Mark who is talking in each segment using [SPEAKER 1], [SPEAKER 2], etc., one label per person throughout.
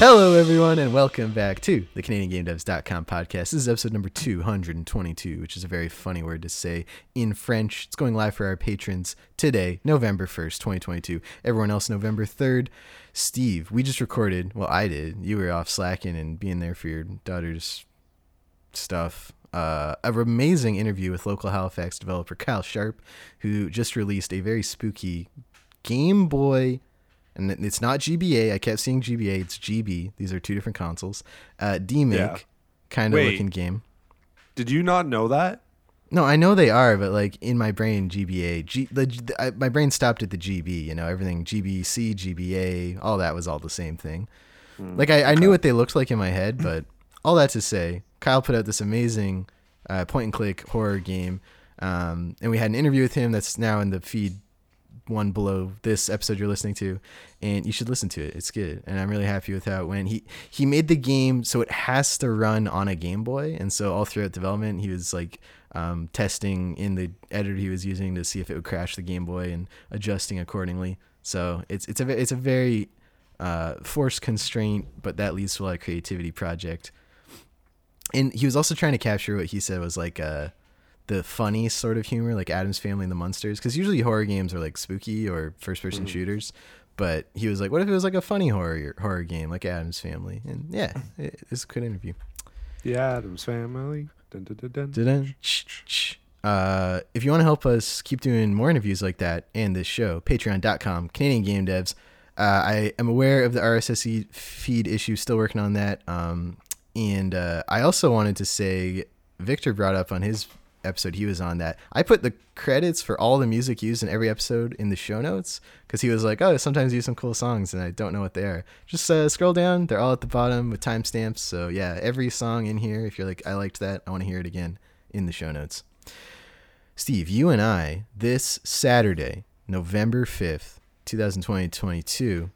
[SPEAKER 1] Hello, everyone, and welcome back to the CanadianGameDevs.com podcast. This is episode number 222, which is a very funny word to say in French. It's going live for our patrons today, November 1st, 2022. Everyone else, November 3rd. Steve, we just recorded, well, I did. You were off slacking and being there for your daughter's stuff. Uh, an amazing interview with local Halifax developer Kyle Sharp, who just released a very spooky Game Boy and it's not GBA. I kept seeing GBA. It's GB. These are two different consoles. Uh, DMake
[SPEAKER 2] Yeah.
[SPEAKER 1] kind of looking game.
[SPEAKER 2] Did you not know that?
[SPEAKER 1] No, I know they are, but like in my brain, GBA. G, the, the I, my brain stopped at the GB. You know, everything GBC, GBA, all that was all the same thing. like I, I knew what they looked like in my head, but all that to say, Kyle put out this amazing uh, point and click horror game, um, and we had an interview with him that's now in the feed one below this episode you're listening to, and you should listen to it. It's good, and I'm really happy with how it went. He he made the game so it has to run on a Game Boy, and so all throughout development, he was like um, testing in the editor he was using to see if it would crash the Game Boy and adjusting accordingly. So it's it's a it's a very uh, forced constraint, but that leads to a lot of creativity project. And he was also trying to capture what he said was like uh, the funny sort of humor, like Addams Family and the Munsters, because usually horror games are like spooky or first person shooters. But he was like, "What if it was like a funny horror horror game like Addams Family?" And yeah, it, it's a good interview.
[SPEAKER 2] The Addams Family. Dun, dun, dun, dun.
[SPEAKER 1] Did I? Uh, if you want to help us keep doing more interviews like that and this show, patreon.com, Canadian Game Devs. Uh, I am aware of the RSS feed issue, still working on that. Um, and uh, I also wanted to say, Victor brought up on his episode he was on that I put the credits for all the music used in every episode in the show notes because he was like, oh, sometimes you use some cool songs and I don't know what they are. Just uh, scroll down; they're all at the bottom with timestamps. So yeah, every song in here, if you're like, I liked that, I want to hear it again in the show notes. Steve, you and I this Saturday, November 5th, 2020 2022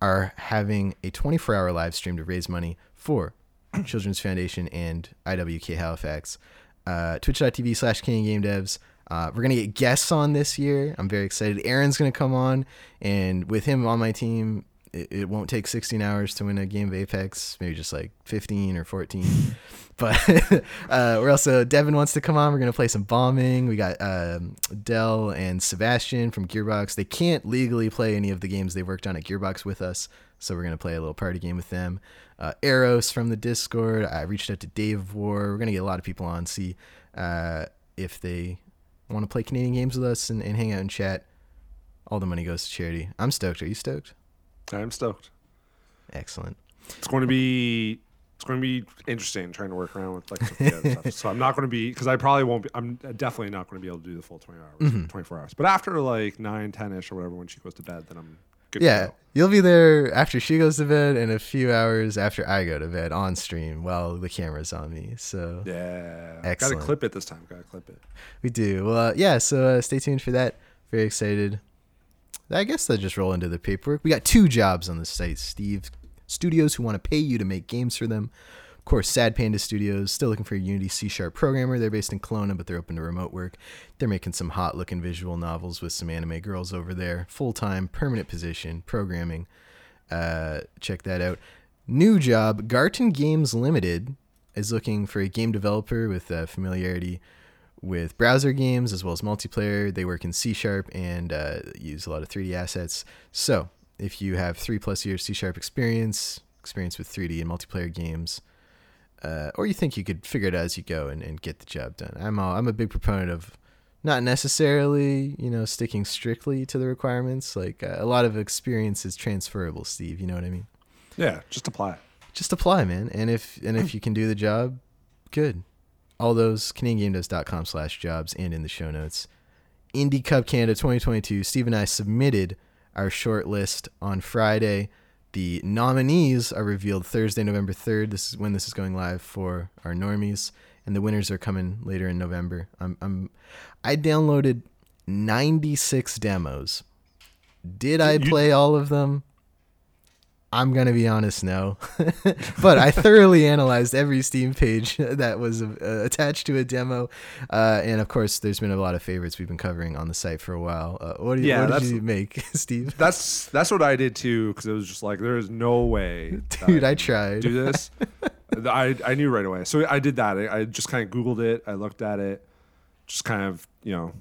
[SPEAKER 1] are having a 24 hour live stream to raise money for Children's Foundation and IWK Halifax. Uh, Twitch.tv slash King Game Devs. Uh, we're going to get guests on this year. I'm very excited. Aaron's going to come on, and with him on my team, it, it won't take 16 hours to win a game of Apex, maybe just like 15 or 14. but uh, we're also, Devin wants to come on. We're going to play some bombing. We got um, Dell and Sebastian from Gearbox. They can't legally play any of the games they worked on at Gearbox with us, so we're going to play a little party game with them. Uh, Eros from the Discord. I reached out to Dave of War. We're going to get a lot of people on, see uh, if they want to play Canadian games with us and, and hang out and chat. All the money goes to charity. I'm stoked. Are you stoked?
[SPEAKER 2] I'm stoked.
[SPEAKER 1] Excellent.
[SPEAKER 2] It's going to be it's going to be interesting trying to work around with like the stuff. So I'm not going to be because I probably won't be. I'm definitely not going to be able to do the full 20 hours,
[SPEAKER 1] Mm-hmm.
[SPEAKER 2] 24 hours. But after like nine, 10 ish or whatever, when she goes to bed, then I'm good.
[SPEAKER 1] Yeah,
[SPEAKER 2] go.
[SPEAKER 1] you'll be there after she goes to bed and a few hours after I go to bed on stream while the camera's on me. So
[SPEAKER 2] Yeah.
[SPEAKER 1] Excellent.
[SPEAKER 2] Got to clip it this time. Got to clip it.
[SPEAKER 1] we do. Well, uh, yeah, so uh, stay tuned for that. Very excited. I guess they'll just roll into the paperwork. We got two jobs on the site, Steve. Studios who want to pay you to make games for them. Of course, Sad Panda Studios, still looking for a Unity C Sharp programmer. They're based in Kelowna, but they're open to remote work. They're making some hot looking visual novels with some anime girls over there. Full time, permanent position, programming. Uh, check that out. New job, Garten Games Limited is looking for a game developer with uh, familiarity with browser games as well as multiplayer. They work in C Sharp and uh, use a lot of 3D assets. So, if you have three plus years C Sharp experience, experience with 3D and multiplayer games, uh, or you think you could figure it out as you go and, and get the job done, I'm a, I'm a big proponent of not necessarily you know sticking strictly to the requirements. Like uh, a lot of experience is transferable, Steve. You know what I mean?
[SPEAKER 2] Yeah. Just apply
[SPEAKER 1] just apply, man. And if and if you can do the job, good. All those CanadianGameDevs.com slash jobs and in the show notes. Indie Cup Canada 2022. Steve and I submitted our short list on Friday. The nominees are revealed Thursday, November 3rd. This is when this is going live for our normies. And the winners are coming later in November. I'm, I'm I downloaded 96 demos. Did I play all of them? I'm gonna be honest, no. but I thoroughly analyzed every Steam page that was uh, attached to a demo, uh, and of course, there's been a lot of favorites we've been covering on the site for a while. Uh, what, do you,
[SPEAKER 2] Yeah,
[SPEAKER 1] what did you make, Steve?
[SPEAKER 2] That's that's what I did too because it was just like there is no way,
[SPEAKER 1] Dude, I
[SPEAKER 2] can
[SPEAKER 1] tried.
[SPEAKER 2] do this. I I knew right away, so I did that. I, I just kind of googled it. I looked at it, just kind of you know,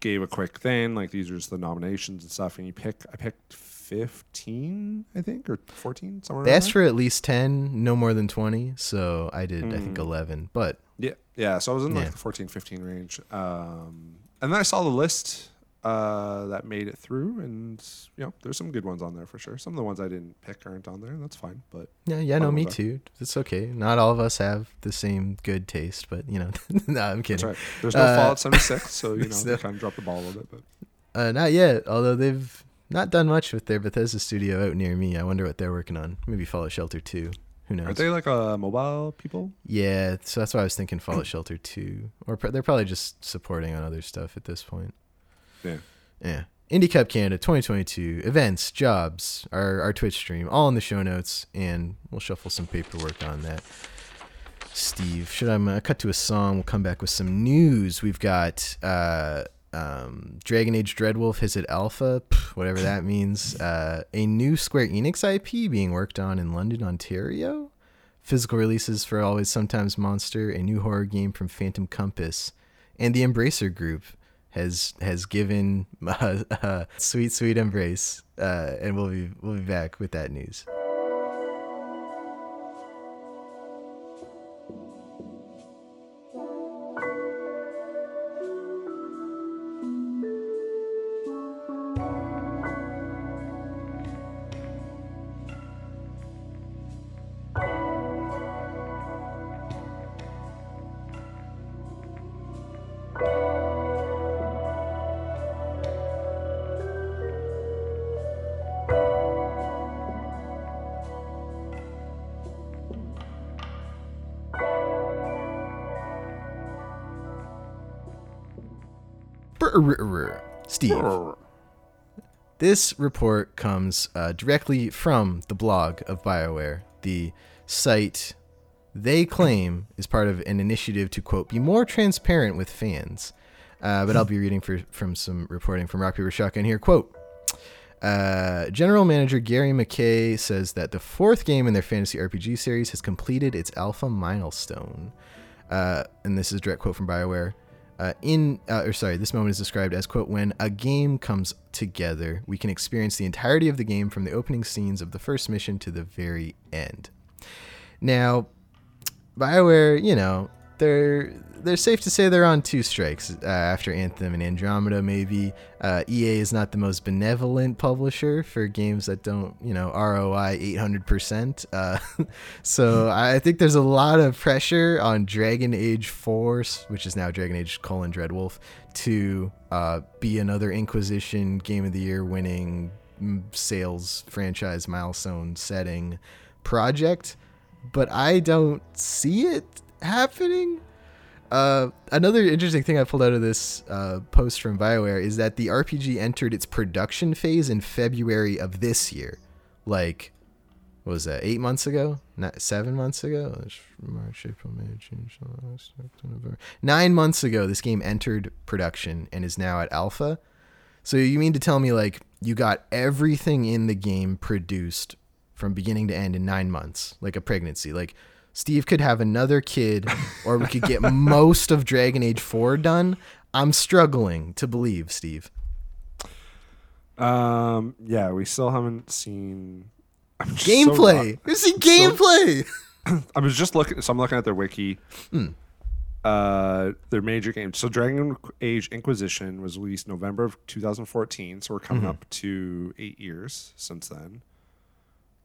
[SPEAKER 2] gave a quick thing like these are just the nominations and stuff, and you pick. I picked fifteen, I think, or fourteen somewhere.
[SPEAKER 1] They asked for at least ten, no more than twenty. So I did, I think,
[SPEAKER 2] Mm.
[SPEAKER 1] eleven. But
[SPEAKER 2] Yeah, yeah. So I was in like the 14, 15 range. Um, and then I saw the list uh, that made it through, and you know, there's some good ones on there for sure. Some of the ones I didn't pick aren't on there, and that's fine. But
[SPEAKER 1] yeah, yeah, no, me
[SPEAKER 2] ones,
[SPEAKER 1] too. It's okay. Not all of us have the same good taste, but you know, no, I'm
[SPEAKER 2] that's
[SPEAKER 1] kidding.
[SPEAKER 2] right. There's no
[SPEAKER 1] Uh,
[SPEAKER 2] Fallout 76, so you know,
[SPEAKER 1] there's
[SPEAKER 2] they
[SPEAKER 1] no-
[SPEAKER 2] kind of dropped the ball a little bit. But
[SPEAKER 1] Uh, not yet. Although they've not done much with their Bethesda studio out near me. I wonder what they're working on. Maybe Fallout Shelter two. Who knows?
[SPEAKER 2] are they like uh, mobile people?
[SPEAKER 1] Yeah, so that's why I was thinking Fallout Shelter 2. Or pr- they're probably just supporting on other stuff at this point.
[SPEAKER 2] Yeah.
[SPEAKER 1] Yeah. Indie Cup Canada 2022 events, jobs, our our Twitch stream, all in the show notes, and we'll shuffle some paperwork on that. Steve, should I uh, cut to a song? We'll come back with some news. We've got uh, um, Dragon Age Dreadwolf has hit alpha, whatever that means. Uh, a new Square Enix IP being worked on in London, Ontario. Physical releases for Always Sometimes Monster, a new horror game from Phantom Compass, and the Embracer Group has has given uh, uh, sweet sweet embrace, uh, and we'll be we'll be back with that news. Steve. This report comes uh, directly from the blog of BioWare, the site they claim is part of an initiative to, quote, be more transparent with fans. Uh, but I'll be reading for, from some reporting from Rock Paper Shotgun here. Quote, uh, General Manager Gary McKay says that the fourth game in their fantasy RPG series has completed its alpha milestone. Uh, and this is a direct quote from BioWare. Uh, in, uh, or sorry, this moment is described as quote when a game comes together, we can experience the entirety of the game from the opening scenes of the first mission to the very end. Now, Bioware, you know, they're they're safe to say they're on two strikes uh, after Anthem and Andromeda. Maybe uh, EA is not the most benevolent publisher for games that don't, you know, ROI 800 percent. Uh, so I think there's a lot of pressure on Dragon Age 4, which is now Dragon Age colon Dreadwolf, to uh, be another Inquisition Game of the Year winning mm, sales franchise milestone setting project but I don't see it happening. Uh, another interesting thing I pulled out of this uh, post from BioWare is that the RPG entered its production phase in February of this year. Like, what was that, eight months ago? Not seven months ago? March, April, May, June, July, August. Nine months ago, this game entered production and is now at alpha. So you mean to tell me, like, you got everything in the game produced from beginning to end in nine months, like a pregnancy. Like Steve could have another kid, or we could get most of Dragon Age Four done. I'm struggling to believe, Steve.
[SPEAKER 2] Um, yeah, we still haven't seen I'm so
[SPEAKER 1] Gameplay.
[SPEAKER 2] not-
[SPEAKER 1] We see gameplay.
[SPEAKER 2] I was just looking. So I'm looking at their wiki.
[SPEAKER 1] Hmm.
[SPEAKER 2] Uh, their major games. So Dragon Age Inquisition was released November of 2014. So we're coming
[SPEAKER 1] Mm-hmm.
[SPEAKER 2] up to eight years since then.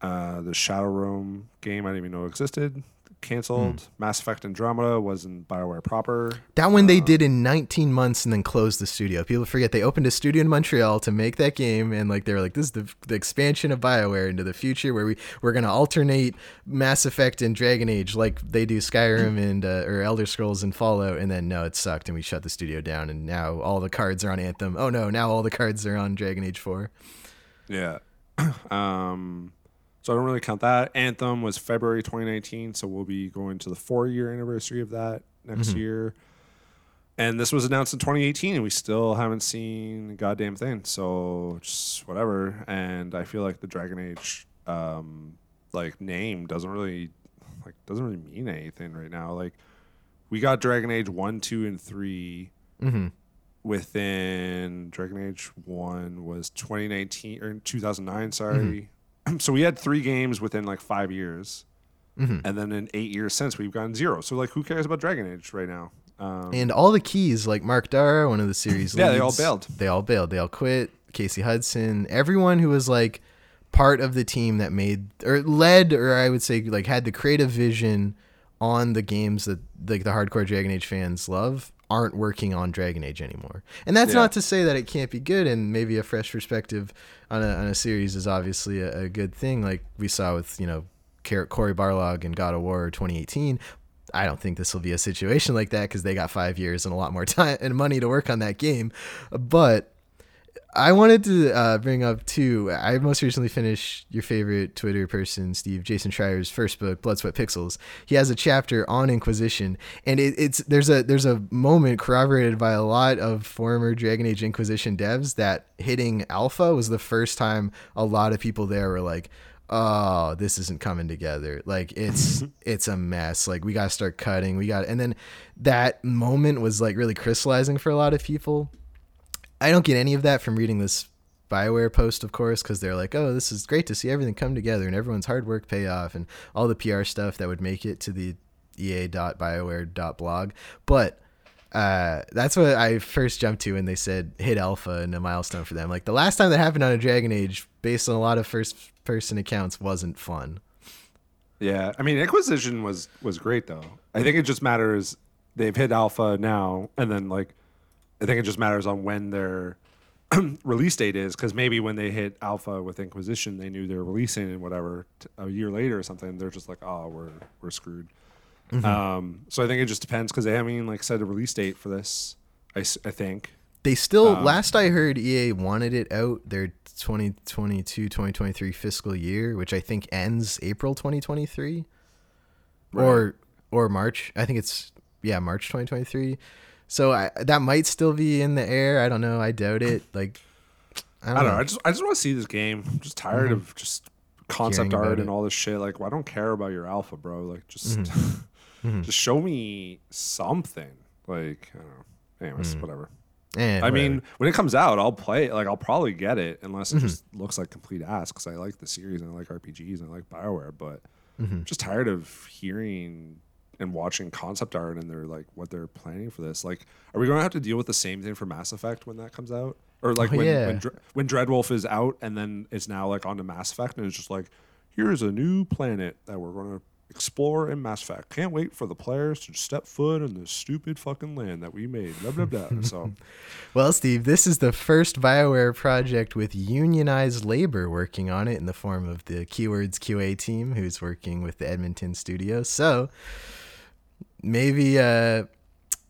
[SPEAKER 2] Uh, the Shadow Realm game I didn't even know existed. Canceled.
[SPEAKER 1] Hmm.
[SPEAKER 2] Mass Effect Andromeda was in Bioware proper.
[SPEAKER 1] That one they did in 19 months and then closed the studio. People forget they opened a studio in Montreal to make that game, and like they were like, "This is the, the expansion of Bioware into the future, where we we're gonna alternate Mass Effect and Dragon Age like they do Skyrim and uh, or Elder Scrolls and Fallout." And then no, it sucked, and we shut the studio down, and now all the cards are on Anthem. Oh no, now all the cards are on Dragon Age 4.
[SPEAKER 2] Yeah. um, So I don't really count that. Anthem was February 2019, so we'll be going to the four year anniversary of that next
[SPEAKER 1] Mhm.
[SPEAKER 2] year. And this was announced in 2018, and we still haven't seen a goddamn thing. So just whatever. And I feel like the Dragon Age, um, like name doesn't really, like doesn't really mean anything right now. Like we got Dragon Age one, two, and three
[SPEAKER 1] Mm-hmm.
[SPEAKER 2] within Dragon Age 1 was 2019 or 2009, sorry. so we had 3 games within like 5 years.
[SPEAKER 1] Mm-hmm.
[SPEAKER 2] And then in 8 years since we've gotten 0. So like who cares about Dragon Age right now? Um,
[SPEAKER 1] And all the keys, like Mark Darrah, one of the series
[SPEAKER 2] Yeah, they all bailed.
[SPEAKER 1] They all bailed. They all quit. Casey Hudson, everyone who was like part of the team that made or led, or I would say like had the creative vision on the games that like the hardcore Dragon Age fans love aren't working on Dragon Age anymore. And that's
[SPEAKER 2] Yeah.
[SPEAKER 1] not to say that it can't be good and maybe a fresh perspective on a, on a series is obviously a, a good thing like we saw with, you know, Cory Barlog and God of War 2018. I don't think this will be a situation like that because they got five years and a lot more time and money to work on that game. But I wanted to uh, bring up too. I most recently finished your favorite Twitter person, Steve Jason Schreier's first book, Blood Sweat Pixels. He has a chapter on Inquisition, and it, it's there's a there's a moment corroborated by a lot of former Dragon Age Inquisition devs that hitting Alpha was the first time a lot of people there were like, "Oh, this isn't coming together. Like it's it's a mess. Like we got to start cutting. We got." And then that moment was like really crystallizing for a lot of people. I don't get any of that from reading this Bioware post, of course, because they're like, "Oh, this is great to see everything come together and everyone's hard work pay off and all the PR stuff that would make it to the ea.bioware.blog." But uh, that's what I first jumped to when they said hit alpha and a milestone for them. Like the last time that happened on a Dragon Age, based on a lot of first-person accounts, wasn't fun.
[SPEAKER 2] yeah, I mean Inquisition was was great though. I think it just matters they've hit alpha now and then like I think it just matters on when their release date is because maybe when they hit alpha with Inquisition, they knew they were releasing and whatever t- a year later or something. They're just like, oh, we're we're screwed. Um, so I think it just depends because they haven't even like set a release date for this. I, I think.
[SPEAKER 1] They still,
[SPEAKER 2] Um,
[SPEAKER 1] last I heard, EA wanted it out their 2022 2023 fiscal year, which I think ends April 2023 or or March. I think it's yeah March 2023. So I, that might still be in the air. I don't know. I doubt it. Like I
[SPEAKER 2] I
[SPEAKER 1] don't,
[SPEAKER 2] don't know.
[SPEAKER 1] know.
[SPEAKER 2] I just I just want to see this game. I'm just tired of just concept art and
[SPEAKER 1] it.
[SPEAKER 2] all this shit. Like, well, I don't care about your alpha, bro. Like, just
[SPEAKER 1] Mhm.
[SPEAKER 2] just show me something. Like, I don't know. Anyways, whatever.
[SPEAKER 1] Eh,
[SPEAKER 2] I
[SPEAKER 1] whatever.
[SPEAKER 2] mean, when it comes out, I'll play it. Like, I'll probably get it unless
[SPEAKER 1] Mm-hmm.
[SPEAKER 2] it just looks like complete ass because I like the series and I like RPGs and I like Bioware. But
[SPEAKER 1] Mm-hmm.
[SPEAKER 2] I'm just tired of hearing and watching concept art and they're like what they're planning for this. Like, are we going to have to deal with the same thing for Mass Effect when that comes out? Or like
[SPEAKER 1] Oh,
[SPEAKER 2] when
[SPEAKER 1] yeah.
[SPEAKER 2] when, Dre- when Dreadwolf is out and then it's now like on to Mass Effect and it's just like here's a new planet that we're going to explore in Mass Effect. Can't wait for the players to step foot in this stupid fucking land that we made. Blah blah blah. So
[SPEAKER 1] Well, Steve, this is the first BioWare project with unionized labor working on it in the form of the Keywords QA team who's working with the Edmonton studio. So maybe uh,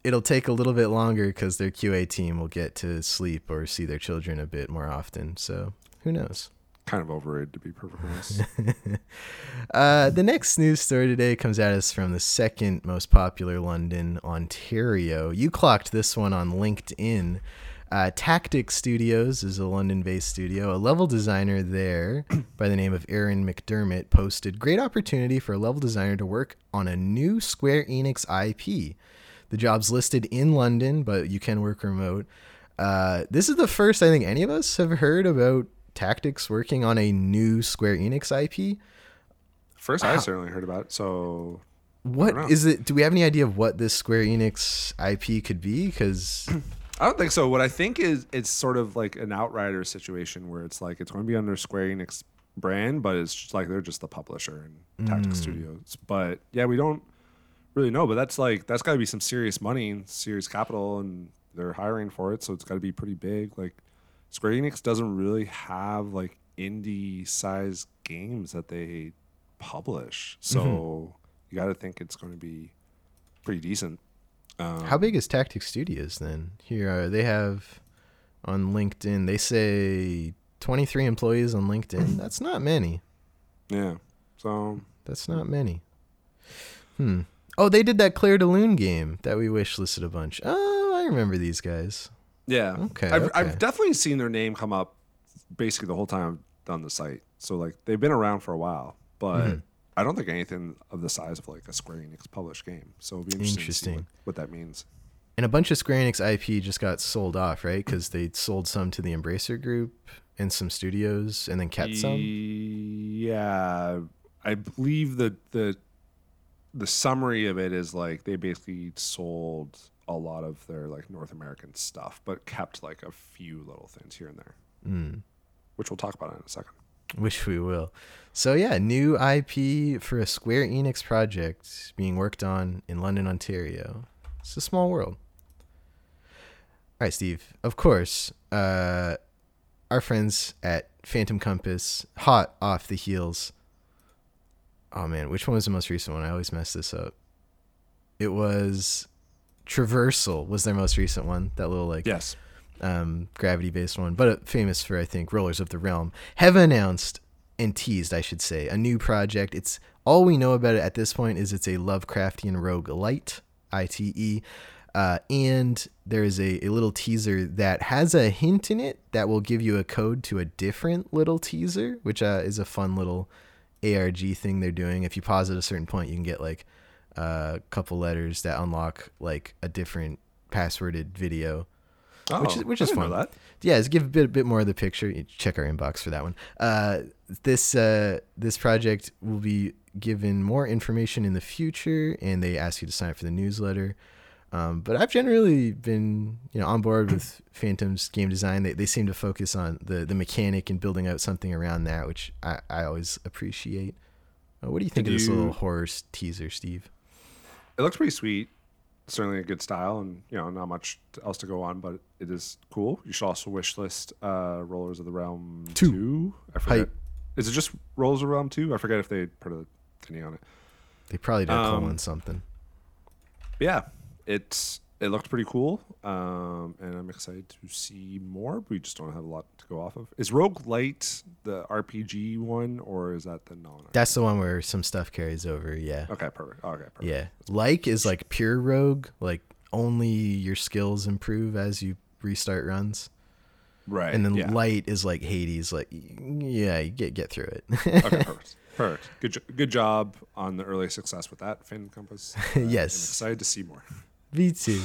[SPEAKER 1] it'll take a little bit longer because their QA team will get to sleep or see their children a bit more often. So who knows?
[SPEAKER 2] kind of overrated to be perfectly honest.
[SPEAKER 1] Uh, the next news story today comes at us from the second most popular London, Ontario. You clocked this one on LinkedIn. Uh, Tactic Studios is a London based studio. A level designer there by the name of Aaron McDermott posted Great opportunity for a level designer to work on a new Square Enix IP. The job's listed in London, but you can work remote. Uh, this is the first I think any of us have heard about Tactics working on a new Square Enix IP.
[SPEAKER 2] First, I certainly heard about it. So
[SPEAKER 1] what is it? Do we have any idea of what this Square Enix IP could be? Because
[SPEAKER 2] I don't think so. What I think is it's sort of like an outrider situation where it's like it's going to be under Square Enix brand, but it's just like they're just the publisher and Tactical hmm. Studios. But yeah, we don't really know. But that's like that's got to be some serious money and serious capital, and they're hiring for it, so it's got to be pretty big. Like Square Enix doesn't really have like indie size games that they publish, so mm-hmm. you got to think it's going to be pretty decent. Um,
[SPEAKER 1] how big is Tactic Studios then? Here uh, they have on LinkedIn. They say 23 employees on LinkedIn. That's not many.
[SPEAKER 2] Yeah. So
[SPEAKER 1] That's not many. Hmm. Oh, they did that Claire de Lune game that we wish listed a bunch. Oh, I remember these guys.
[SPEAKER 2] yeah.
[SPEAKER 1] Okay,
[SPEAKER 2] I've,
[SPEAKER 1] okay.
[SPEAKER 2] I've definitely seen their name come up basically the whole time I've done the site. So like they've been around for a while, but
[SPEAKER 1] Mm-hmm.
[SPEAKER 2] I don't think anything of the size of like a Square Enix published game. So it'll be interesting, to see
[SPEAKER 1] Interesting.
[SPEAKER 2] what, what that means.
[SPEAKER 1] And a bunch of Square Enix IP just got sold off, right? Because they sold some to the Embracer Group and some studios, and then kept some.
[SPEAKER 2] Yeah, I believe that the the summary of it is like they basically sold a lot of their like North American stuff, but kept like a few little things here and there,
[SPEAKER 1] Mm.
[SPEAKER 2] which we'll talk about in a second.
[SPEAKER 1] Which we will. So yeah, new IP for a Square Enix project being worked on in London, Ontario. It's a small world. All right, Steve. Of course, uh, our friends at Phantom Compass, hot off the heels. Oh man, which one was the most recent one? I always mess this up. It was Traversal was their most recent one. That little like
[SPEAKER 2] Yes,
[SPEAKER 1] um, gravity based one, but famous for I think Rollers of the Realm, have announced and teased, I should say, a new project. It's all we know about it at this point is it's a Lovecraftian roguelite, I T E, uh, and there is a, a little teaser that has a hint in it that will give you a code to a different little teaser, which uh, is a fun little ARG thing they're doing. If you pause at a certain point, you can get like a couple letters that unlock like a different passworded video which is
[SPEAKER 2] Oh,
[SPEAKER 1] which is fun.
[SPEAKER 2] that.
[SPEAKER 1] Yeah, let's give a bit a bit more of the picture. You Check our inbox for that one. Uh, this uh, this project will be given more information in the future, and they ask you to sign up for the newsletter. Um, but I've generally been you know on board with Phantom's game design. They, they seem to focus on the the mechanic and building out something around that, which I, I always appreciate. Uh, what do you think
[SPEAKER 2] Did
[SPEAKER 1] of this
[SPEAKER 2] you-
[SPEAKER 1] little horror teaser, Steve?
[SPEAKER 2] It looks pretty sweet. Certainly a good style, and you know, not much else to go on, but it is cool. You should also wish list uh, Rollers of the Realm
[SPEAKER 1] Two.
[SPEAKER 2] two. I forget.
[SPEAKER 1] Hype.
[SPEAKER 2] Is it just Rollers of the Realm two? I forget if they put a thingy on it.
[SPEAKER 1] They probably did
[SPEAKER 2] Um,
[SPEAKER 1] colon something.
[SPEAKER 2] Yeah, it's it looked pretty cool, um, and I'm excited to see more. But we just don't have a lot to go off of. Is Roguelite the RPG one, or is that the non?
[SPEAKER 1] That's the one where some stuff carries over. Yeah.
[SPEAKER 2] okay, perfect. Okay, perfect.
[SPEAKER 1] Yeah. Like is like pure rogue, like only your skills improve as you restart runs.
[SPEAKER 2] right.
[SPEAKER 1] And then
[SPEAKER 2] yeah.
[SPEAKER 1] light is like Hades, like yeah, you get get through it.
[SPEAKER 2] okay, perfect. Perfect. Good, good job on the early success with that, Phantom Compass. Uh,
[SPEAKER 1] Yes.
[SPEAKER 2] I'm excited to see more.
[SPEAKER 1] Me too.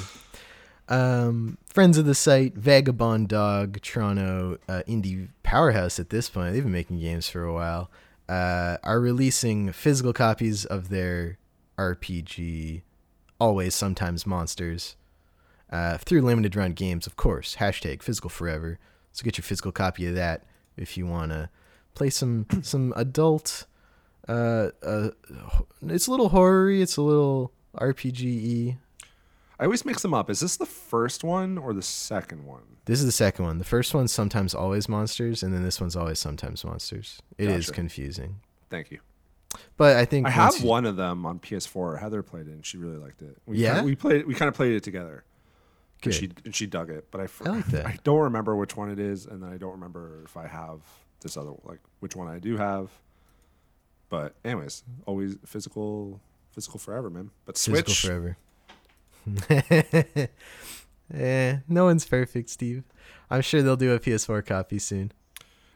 [SPEAKER 1] Um, friends of the site, Vagabond Dog, Toronto uh, indie powerhouse at this point. They've been making games for a while. Uh, are releasing physical copies of their RPG, always sometimes monsters, uh, through limited run games, of course. Hashtag physical forever. So get your physical copy of that if you want to play some some adult. Uh, uh, it's a little horror-y, It's a little RPG-y.
[SPEAKER 2] I always mix them up. Is this the first one or the second one?
[SPEAKER 1] This is the second one. The first one's sometimes always monsters, and then this one's always sometimes monsters. It is
[SPEAKER 2] Gotcha.
[SPEAKER 1] confusing,
[SPEAKER 2] Thank you.
[SPEAKER 1] but I think
[SPEAKER 2] I have
[SPEAKER 1] you-
[SPEAKER 2] one of them on PS4. Heather played it and she really liked it. We
[SPEAKER 1] Yeah?
[SPEAKER 2] kinda, we played. We kind of played it together.
[SPEAKER 1] Good.
[SPEAKER 2] And she and she dug it, but I,
[SPEAKER 1] I like that.
[SPEAKER 2] I don't remember which one it is, and then I don't remember if I have this other like which one I do have. But anyways, always physical, physical forever, man. But
[SPEAKER 1] Physical
[SPEAKER 2] Switch,
[SPEAKER 1] forever. eh, no one's perfect, Steve. I'm sure they'll do a PS4 copy soon.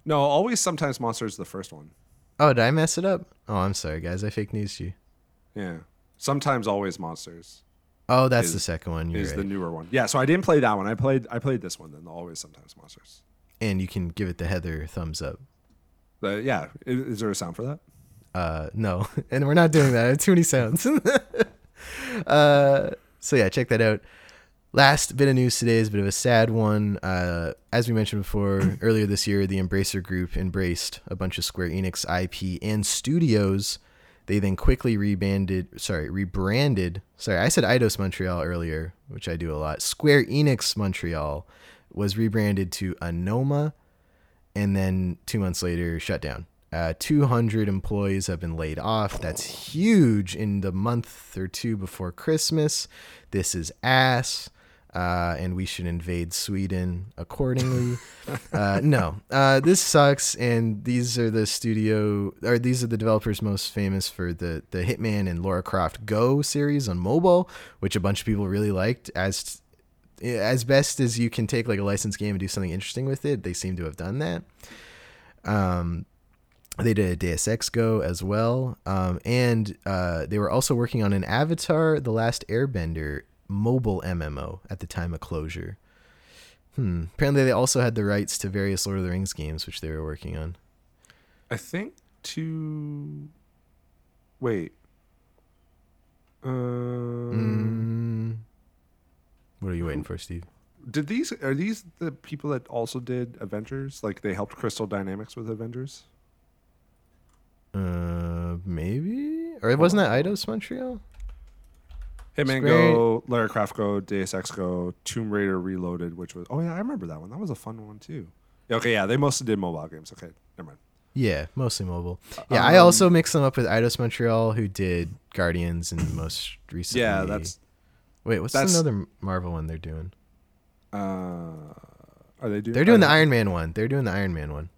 [SPEAKER 2] no, always sometimes monsters the first one.
[SPEAKER 1] Oh, did I mess it up? Oh, I'm sorry, guys. I fake news to you.
[SPEAKER 2] Yeah, sometimes always monsters
[SPEAKER 1] Oh, that's
[SPEAKER 2] Is-
[SPEAKER 1] the second one. You're
[SPEAKER 2] is
[SPEAKER 1] right.
[SPEAKER 2] the newer one. Yeah, so I didn't play that one. I played I played this one. Then the always sometimes monsters.
[SPEAKER 1] and you can give it the Heather thumbs up.
[SPEAKER 2] But yeah, is, is there a sound for that?
[SPEAKER 1] Uh, no, and we're not doing that. Too many sounds. uh, so yeah, check that out. Last bit of news today is a bit of a sad one. Uh, as we mentioned before, earlier this year, the Embracer Group embraced a bunch of Square Enix IP and studios. They then quickly rebanded, sorry, rebranded. Sorry, I said Eidos Montreal earlier, which I do a lot. Square Enix Montreal was rebranded to Onoma, and then two months later shut down. Uh, 200 employees have been laid off. That's huge in the month or two before Christmas. This is ass. uh, and we should invade Sweden accordingly. uh, no, uh, this sucks, and these are the studio or these are the developers most famous for the the Hitman and Lara Croft Go series on mobile, which a bunch of people really liked as as best as you can take like a licensed game and do something interesting with it. They seem to have done that. Um, they did a Deus Ex Go as well, um, and uh, they were also working on an Avatar: The Last Airbender mobile MMO at the time of closure. Hmm. Apparently, they also had the rights to various Lord of the Rings games, which they were working on.
[SPEAKER 2] I think to wait. Um,
[SPEAKER 1] Mm. What are you waiting for, Steve?
[SPEAKER 2] Did these are these the people that also did Avengers? Like they helped Crystal Dynamics with Avengers?
[SPEAKER 1] Uh, maybe, or wasn't that Eidos Montreal?
[SPEAKER 2] Hitman
[SPEAKER 1] Square-
[SPEAKER 2] Go, Lara Croft Go, Deus Ex Go, Tomb Raider Reloaded, which was oh yeah, I remember that one. That was a fun one too. Okay, yeah, they mostly did mobile games. Okay, never mind.
[SPEAKER 1] Yeah, mostly mobile. Yeah, I
[SPEAKER 2] Um,
[SPEAKER 1] also mixed them up with Eidos Montreal, who did Guardians and most recently.
[SPEAKER 2] Yeah, that's
[SPEAKER 1] wait. What's
[SPEAKER 2] that's-
[SPEAKER 1] another Marvel one they're doing?
[SPEAKER 2] uh, are they doing?
[SPEAKER 1] They're doing the
[SPEAKER 2] they-
[SPEAKER 1] Iron Man one. They're doing the Iron Man one.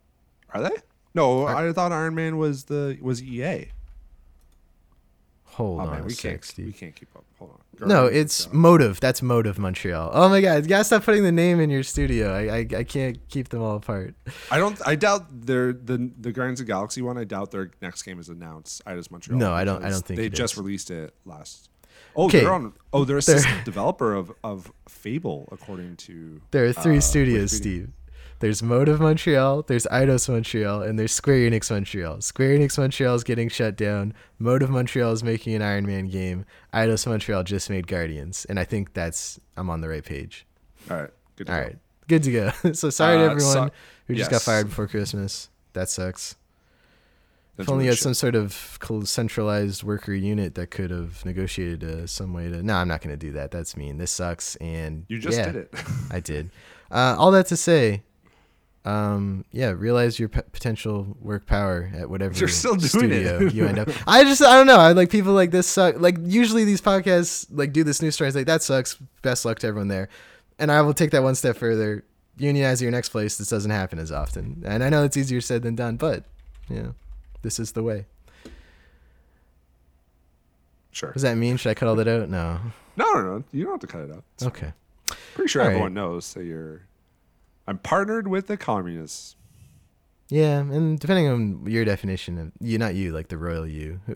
[SPEAKER 2] Are they? No, I thought Iron Man was the was EA.
[SPEAKER 1] Hold
[SPEAKER 2] oh
[SPEAKER 1] on
[SPEAKER 2] man,
[SPEAKER 1] a
[SPEAKER 2] we
[SPEAKER 1] sec,
[SPEAKER 2] can't
[SPEAKER 1] Steve.
[SPEAKER 2] we can't keep up. Hold on.
[SPEAKER 1] No, it's Motive. That's Motive Montreal. Oh my god, you gotta stop putting the name in your studio. I I, I can't keep them all apart.
[SPEAKER 2] I don't. I doubt their the the Guardians of the Galaxy one. I doubt their next game is announced. Eidos Montreal.
[SPEAKER 1] No, I don't- I don't think
[SPEAKER 2] they just
[SPEAKER 1] is.
[SPEAKER 2] released it last. Oh,
[SPEAKER 1] Okay.
[SPEAKER 2] they're on. Oh, they're
[SPEAKER 1] They're-
[SPEAKER 2] developer of of Fable, according to.
[SPEAKER 1] There are three
[SPEAKER 2] uh,
[SPEAKER 1] studios. Steve. There's Motive Montreal, there's Eidos Montreal, and there's Square Enix Montreal. Square Enix Montreal is getting shut down. Motive Montreal is making an Iron Man game. Eidos Montreal just made Guardians, and I think that's I'm on the right page.
[SPEAKER 2] All right. Good. To
[SPEAKER 1] All
[SPEAKER 2] go.
[SPEAKER 1] right, good to go. so sorry to
[SPEAKER 2] Uh,
[SPEAKER 1] everyone
[SPEAKER 2] so-
[SPEAKER 1] who just got fired before Christmas. That sucks.
[SPEAKER 2] That's
[SPEAKER 1] if only you had some sort of centralized worker unit that could have negotiated uh, some way to. No, I'm not going to do that. That's mean. This sucks. And.
[SPEAKER 2] You just
[SPEAKER 1] yeah,
[SPEAKER 2] did it.
[SPEAKER 1] I did. Uh, all that to say, um, yeah, realize your p- potential work power at whatever
[SPEAKER 2] You're still doing
[SPEAKER 1] studio
[SPEAKER 2] it.
[SPEAKER 1] you end up. I just, I don't know. I like people like this suck. Like usually these podcasts like do this news story. It's like that sucks. Best luck to everyone there. And I will take that one step further. Unionize your next place. This doesn't happen as often. And I know it's easier said than done, but you know, this is the way.
[SPEAKER 2] Sure.
[SPEAKER 1] What does that mean? Should I cut all that out? No.
[SPEAKER 2] No, no, no. You don't have to cut it out. It's
[SPEAKER 1] Okay.
[SPEAKER 2] Pretty sure
[SPEAKER 1] All right.
[SPEAKER 2] everyone knows that you're. I'm partnered with the communists.
[SPEAKER 1] Yeah, and depending on your definition of you, not you, like the royal you, uh,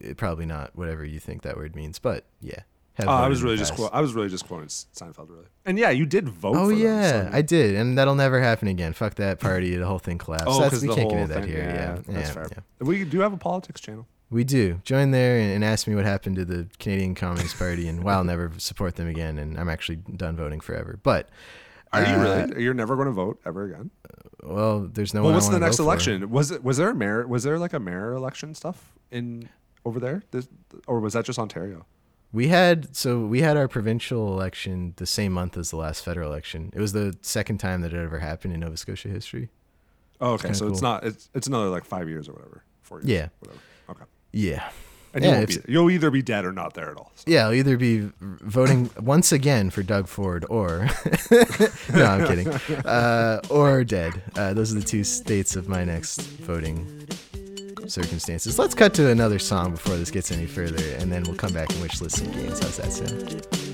[SPEAKER 1] it, probably not whatever you think that word means, but yeah.
[SPEAKER 2] Oh, I was really just quote, I was really just quoting Seinfeld, really. And yeah, you did vote.
[SPEAKER 1] Oh
[SPEAKER 2] for them,
[SPEAKER 1] yeah,
[SPEAKER 2] so-
[SPEAKER 1] I did, and that'll never happen again. Fuck that party. The whole thing collapsed.
[SPEAKER 2] Oh,
[SPEAKER 1] That's, we can't get into that
[SPEAKER 2] thing.
[SPEAKER 1] here.
[SPEAKER 2] Yeah,
[SPEAKER 1] Yeah,
[SPEAKER 2] that's
[SPEAKER 1] yeah,
[SPEAKER 2] fair.
[SPEAKER 1] yeah.
[SPEAKER 2] We do have a politics channel.
[SPEAKER 1] We do. Join there and, and ask me what happened to the Canadian Communist Party, and why I'll never support them again. And I'm actually done voting forever. But
[SPEAKER 2] Are you
[SPEAKER 1] uh,
[SPEAKER 2] really? You're never going to vote ever again?
[SPEAKER 1] Well, there's no.
[SPEAKER 2] well, what's the next
[SPEAKER 1] vote for.
[SPEAKER 2] election? Was it? Was there a mayor? Was there like a mayor election stuff in over there? This, or was that just Ontario?
[SPEAKER 1] We had so we had our provincial election the same month as the last federal election. It was the second time that it ever happened in Nova Scotia history.
[SPEAKER 2] Oh, okay. So it's not. It's it's another like five years or whatever. Four years.
[SPEAKER 1] Yeah.
[SPEAKER 2] Whatever. Okay.
[SPEAKER 1] Yeah.
[SPEAKER 2] And
[SPEAKER 1] Yeah,
[SPEAKER 2] you you'll either be dead or not there at all. So.
[SPEAKER 1] Yeah, I'll either be voting once again for Doug Ford or no, I'm kidding, uh, or dead. Uh, those are the two states of my next voting circumstances. Let's cut to another song before this gets any further, and then we'll come back and wish list some games. How's that sound?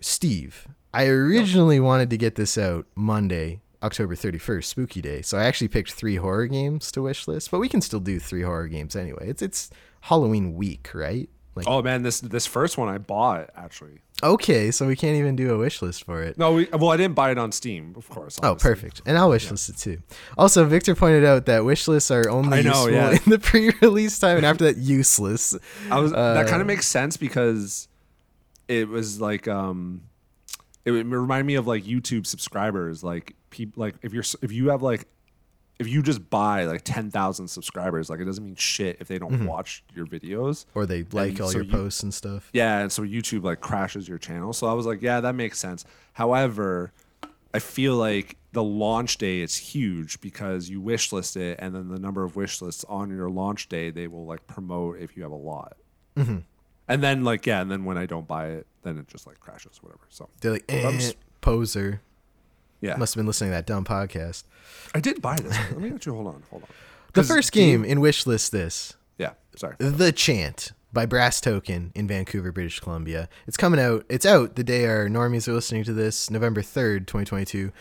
[SPEAKER 1] Steve, I originally wanted to get this out Monday, October 31st, Spooky Day. So I actually picked three horror games to wish list, but we can still do three horror games anyway. It's it's Halloween week, right? Like
[SPEAKER 2] Oh man, this this first one I bought actually.
[SPEAKER 1] okay, so we can't even do a wish list for it.
[SPEAKER 2] No, we, well I didn't buy it on Steam, of course.
[SPEAKER 1] Oh, perfect. And I'll wish list it too. Also, Victor pointed out that wish lists are only
[SPEAKER 2] know,
[SPEAKER 1] useful
[SPEAKER 2] yeah.
[SPEAKER 1] in the pre-release time, and after that, useless.
[SPEAKER 2] I was that kind
[SPEAKER 1] Uh,
[SPEAKER 2] of makes sense because it was like um it would remind me of like YouTube subscribers like people like if you're if you have like if you just buy like 10,000 subscribers, like it doesn't mean shit if they don't
[SPEAKER 1] Mm-hmm.
[SPEAKER 2] watch your videos.
[SPEAKER 1] Or they like
[SPEAKER 2] And
[SPEAKER 1] all
[SPEAKER 2] so
[SPEAKER 1] your
[SPEAKER 2] you-
[SPEAKER 1] posts and stuff.
[SPEAKER 2] Yeah, and so YouTube like crashes your channel. So I was like, yeah, that makes sense. However, I feel like the launch day is huge because you wish list it, and then the number of wish lists on your launch day they will like promote if you have a lot.
[SPEAKER 1] Mm-hmm.
[SPEAKER 2] And then like yeah, and then when I don't buy it, then it just like crashes, whatever. So
[SPEAKER 1] They're like, eh, poser.
[SPEAKER 2] yeah,
[SPEAKER 1] Must have been listening to that dumb podcast.
[SPEAKER 2] I did buy this. Let me actually hold on, hold on.
[SPEAKER 1] The first
[SPEAKER 2] do you-
[SPEAKER 1] game in wishlist this
[SPEAKER 2] yeah, sorry.
[SPEAKER 1] The Chant by Brass Token in Vancouver, British Columbia. It's coming out. It's out the day our normies are listening to this, November 3rd, 2022.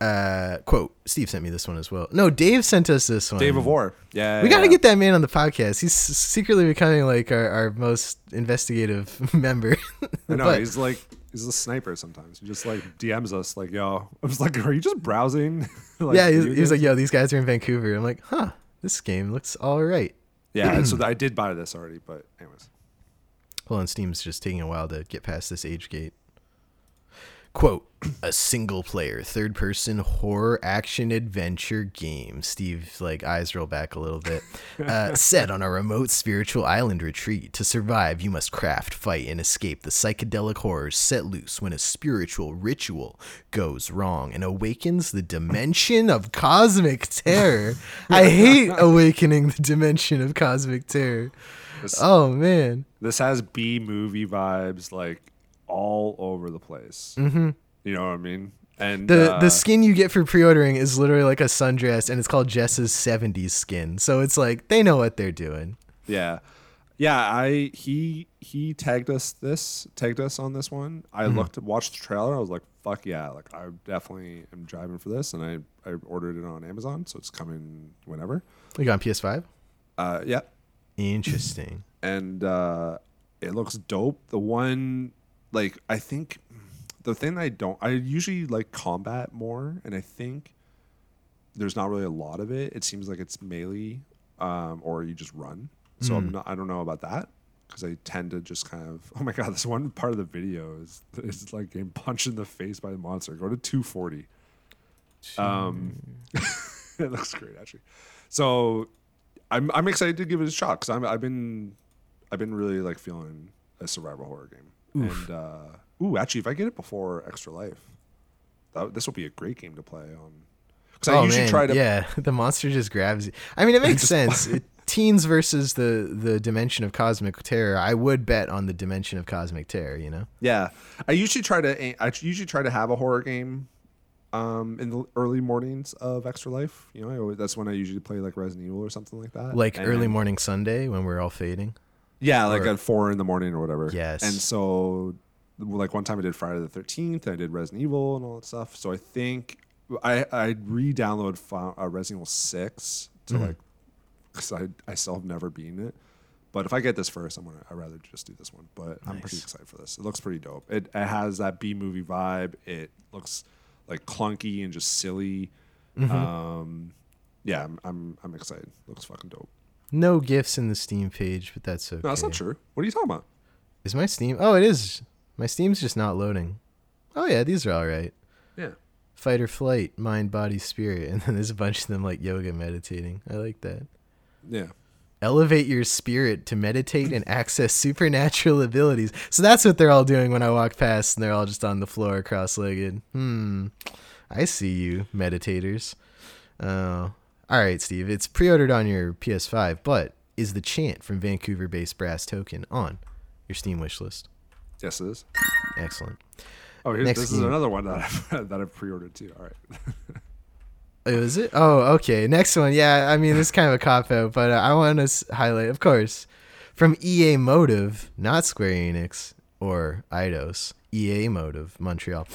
[SPEAKER 1] Uh, quote, Steve sent me this one as well. No, Dave sent us this one.
[SPEAKER 2] Dave of War. Yeah,
[SPEAKER 1] We got to
[SPEAKER 2] yeah.
[SPEAKER 1] get that man on the podcast. He's secretly becoming like our, our most investigative member.
[SPEAKER 2] I know
[SPEAKER 1] But-
[SPEAKER 2] he's like he's a sniper sometimes. He just like DMs us like, "Yo," I was like, "Are you just browsing?" like,
[SPEAKER 1] yeah, he was, he was like, yo, these guys are in Vancouver. I'm like, huh, this game looks all right.
[SPEAKER 2] "Yeah." so I did buy this already, but anyways,
[SPEAKER 1] Well, and Steam's just taking a while to get past this age gate. Quote, a single player, third person horror action adventure game. Steve's like eyes roll back a little bit. Uh, set on a remote spiritual island retreat. To survive, you must craft, fight, and escape the psychedelic horrors set loose when a spiritual ritual goes wrong and awakens the dimension of cosmic terror. I hate awakening the dimension of cosmic terror.
[SPEAKER 2] this,
[SPEAKER 1] Oh man.
[SPEAKER 2] this has B movie vibes like all over the place. Mm-hmm. You know what I mean? And
[SPEAKER 1] The
[SPEAKER 2] uh,
[SPEAKER 1] the skin you get for pre-ordering is literally like a sundress, and it's called Jess's '70s skin. So it's like they know what they're doing.
[SPEAKER 2] yeah, yeah. I he he tagged us this tagged us on this one. I
[SPEAKER 1] Mm-hmm.
[SPEAKER 2] looked watched the trailer. I was like, "Fuck yeah!" Like I definitely am driving for this, and I I ordered it on Amazon, so it's coming whenever.
[SPEAKER 1] You got on PS5.
[SPEAKER 2] Uh, yeah,
[SPEAKER 1] Interesting.
[SPEAKER 2] and uh, it looks dope. The one, like, I think the thing I don't, I usually like combat more, and I think there's not really a lot of it. It seems like it's melee, um, or you just run. So I'm not, I don't know about that because I tend to just kind of. Oh my god, this one part of the video is is like getting punched in the face by the monster. Go to 240. Um, it looks great actually. So I'm I'm excited to give it a shot because I'm I've been I've been really like feeling a survival horror game. And uh, ooh, actually, if I get it before Extra Life, that, this will be a great game to play on. Because I
[SPEAKER 1] oh
[SPEAKER 2] usually
[SPEAKER 1] man,
[SPEAKER 2] try to
[SPEAKER 1] yeah. The monster just grabs you. I mean, it makes sense. It, teens versus the the dimension of cosmic terror. I would bet on the dimension of cosmic terror. You know.
[SPEAKER 2] Yeah, I usually try to. I usually try to have a horror game, um, in the early mornings of Extra Life. You know, I always, that's when I usually play like Resident Evil or something like that.
[SPEAKER 1] Like
[SPEAKER 2] And-
[SPEAKER 1] early morning Sunday when we're all fading.
[SPEAKER 2] Yeah, like
[SPEAKER 1] or-
[SPEAKER 2] at four in the morning or whatever.
[SPEAKER 1] Yes.
[SPEAKER 2] And so, like one time I did Friday the Thirteenth. I did Resident Evil and all that stuff. So I think I I re-download uh, Resident Evil Six to
[SPEAKER 1] Mm-hmm.
[SPEAKER 2] like because I I still have never beaten it. But if I get this first, I'm gonna I'd rather just do this one. But I'm pretty excited for this. It looks pretty dope. It it has that B movie vibe. It looks like clunky and just silly.
[SPEAKER 1] Mm-hmm.
[SPEAKER 2] Um, yeah, I'm, I'm I'm excited. looks fucking dope.
[SPEAKER 1] No gifts in the Steam page, but that's okay.
[SPEAKER 2] No, that's not true. What are you talking about?
[SPEAKER 1] Is my Steam? Oh, it is. My Steam's just not loading. Oh yeah, these are all right.
[SPEAKER 2] Yeah.
[SPEAKER 1] Fight or flight, mind, body, spirit, and then there's a bunch of them like yoga meditating. I like that.
[SPEAKER 2] Yeah.
[SPEAKER 1] Elevate your spirit to meditate and access supernatural abilities. So that's what they're all doing when I walk past, and they're all just on the floor, cross-legged. Hmm. I see you, meditators. Oh. All right, Steve. It's pre-ordered on your PS5, but is the chant from Vancouver-based Brass Token on your Steam wish list?
[SPEAKER 2] Yes, it is.
[SPEAKER 1] Excellent.
[SPEAKER 2] Oh, here's,
[SPEAKER 1] Next
[SPEAKER 2] this is another one that I've, that I've pre-ordered too. All right.
[SPEAKER 1] Oh, is it? Oh, okay. Next one. Yeah, I mean, this is kind of a cop out, but uh, I want to s- highlight, of course, from EA Motive, not Square Enix or Eidos. EA Motive, of Montreal.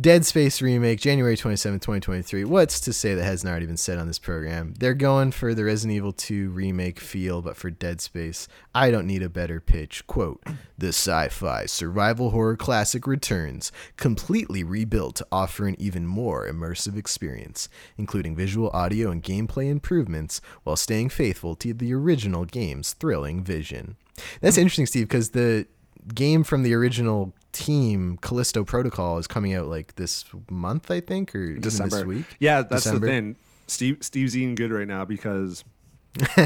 [SPEAKER 1] Dead Space remake, January 27, 2023. What's to say that hasn't already been said on this program? They're going for the Resident Evil 2 remake feel, but for Dead Space. I don't need a better pitch. Quote The sci fi survival horror classic returns, completely rebuilt to offer an even more immersive experience, including visual, audio, and gameplay improvements while staying faithful to the original game's thrilling vision. That's interesting, Steve, because the game from the original team, Callisto Protocol, is coming out like this month, I think, or
[SPEAKER 2] December.
[SPEAKER 1] this week.
[SPEAKER 2] Yeah, that's
[SPEAKER 1] December.
[SPEAKER 2] the thing. Steve Steve's eating good right now because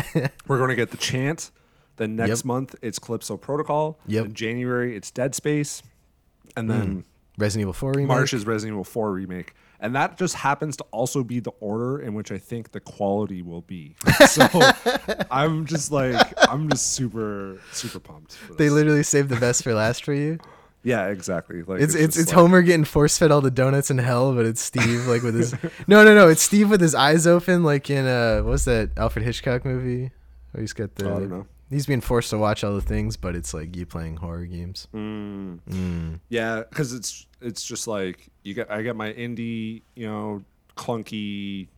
[SPEAKER 2] we're going to get the chant. Then next
[SPEAKER 1] Yep.
[SPEAKER 2] month it's Calypso Protocol.
[SPEAKER 1] Yep.
[SPEAKER 2] In January it's Dead Space, and hmm. then
[SPEAKER 1] Resident Evil 4 remake.
[SPEAKER 2] March is Resident Evil 4 remake. And that just happens to also be the order in which I think the quality will be. So I'm just like I'm just super super pumped. For
[SPEAKER 1] They literally saved the best for last for you.
[SPEAKER 2] yeah, exactly. Like
[SPEAKER 1] It's it's
[SPEAKER 2] just
[SPEAKER 1] it's
[SPEAKER 2] like-
[SPEAKER 1] Homer getting force fed all the donuts in hell, but it's Steve like with his no no no it's Steve with his eyes open like in uh what's that Alfred Hitchcock movie? Oh, he's got the
[SPEAKER 2] Oh, I don't know.
[SPEAKER 1] He's being forced to watch all the things, but it's like you playing horror games.
[SPEAKER 2] Mm.
[SPEAKER 1] Mm.
[SPEAKER 2] Yeah, because it's it's just like you get I got my indie, you know, clunky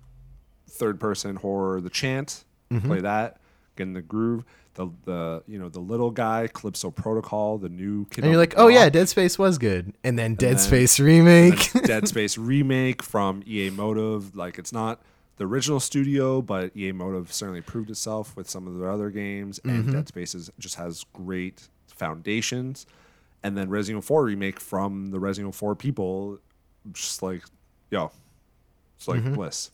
[SPEAKER 2] third person horror, the chant,
[SPEAKER 1] Mm-hmm.
[SPEAKER 2] play that, get in the groove. The the you know the little guy Callisto Protocol, the new kid.
[SPEAKER 1] And you're like, oh yeah, Dead Space was good, and then Dead
[SPEAKER 2] then-
[SPEAKER 1] Space remake.
[SPEAKER 2] Dead Space remake from EA Motive. Like it's not the original studio, but EA Motive certainly proved itself with some of their other games,
[SPEAKER 1] mm-hmm.
[SPEAKER 2] and Dead Spaces just has great foundations. And then Resident Evil 4 remake from the Resident Evil 4 people, just like, yo, it's like mm-hmm. bliss.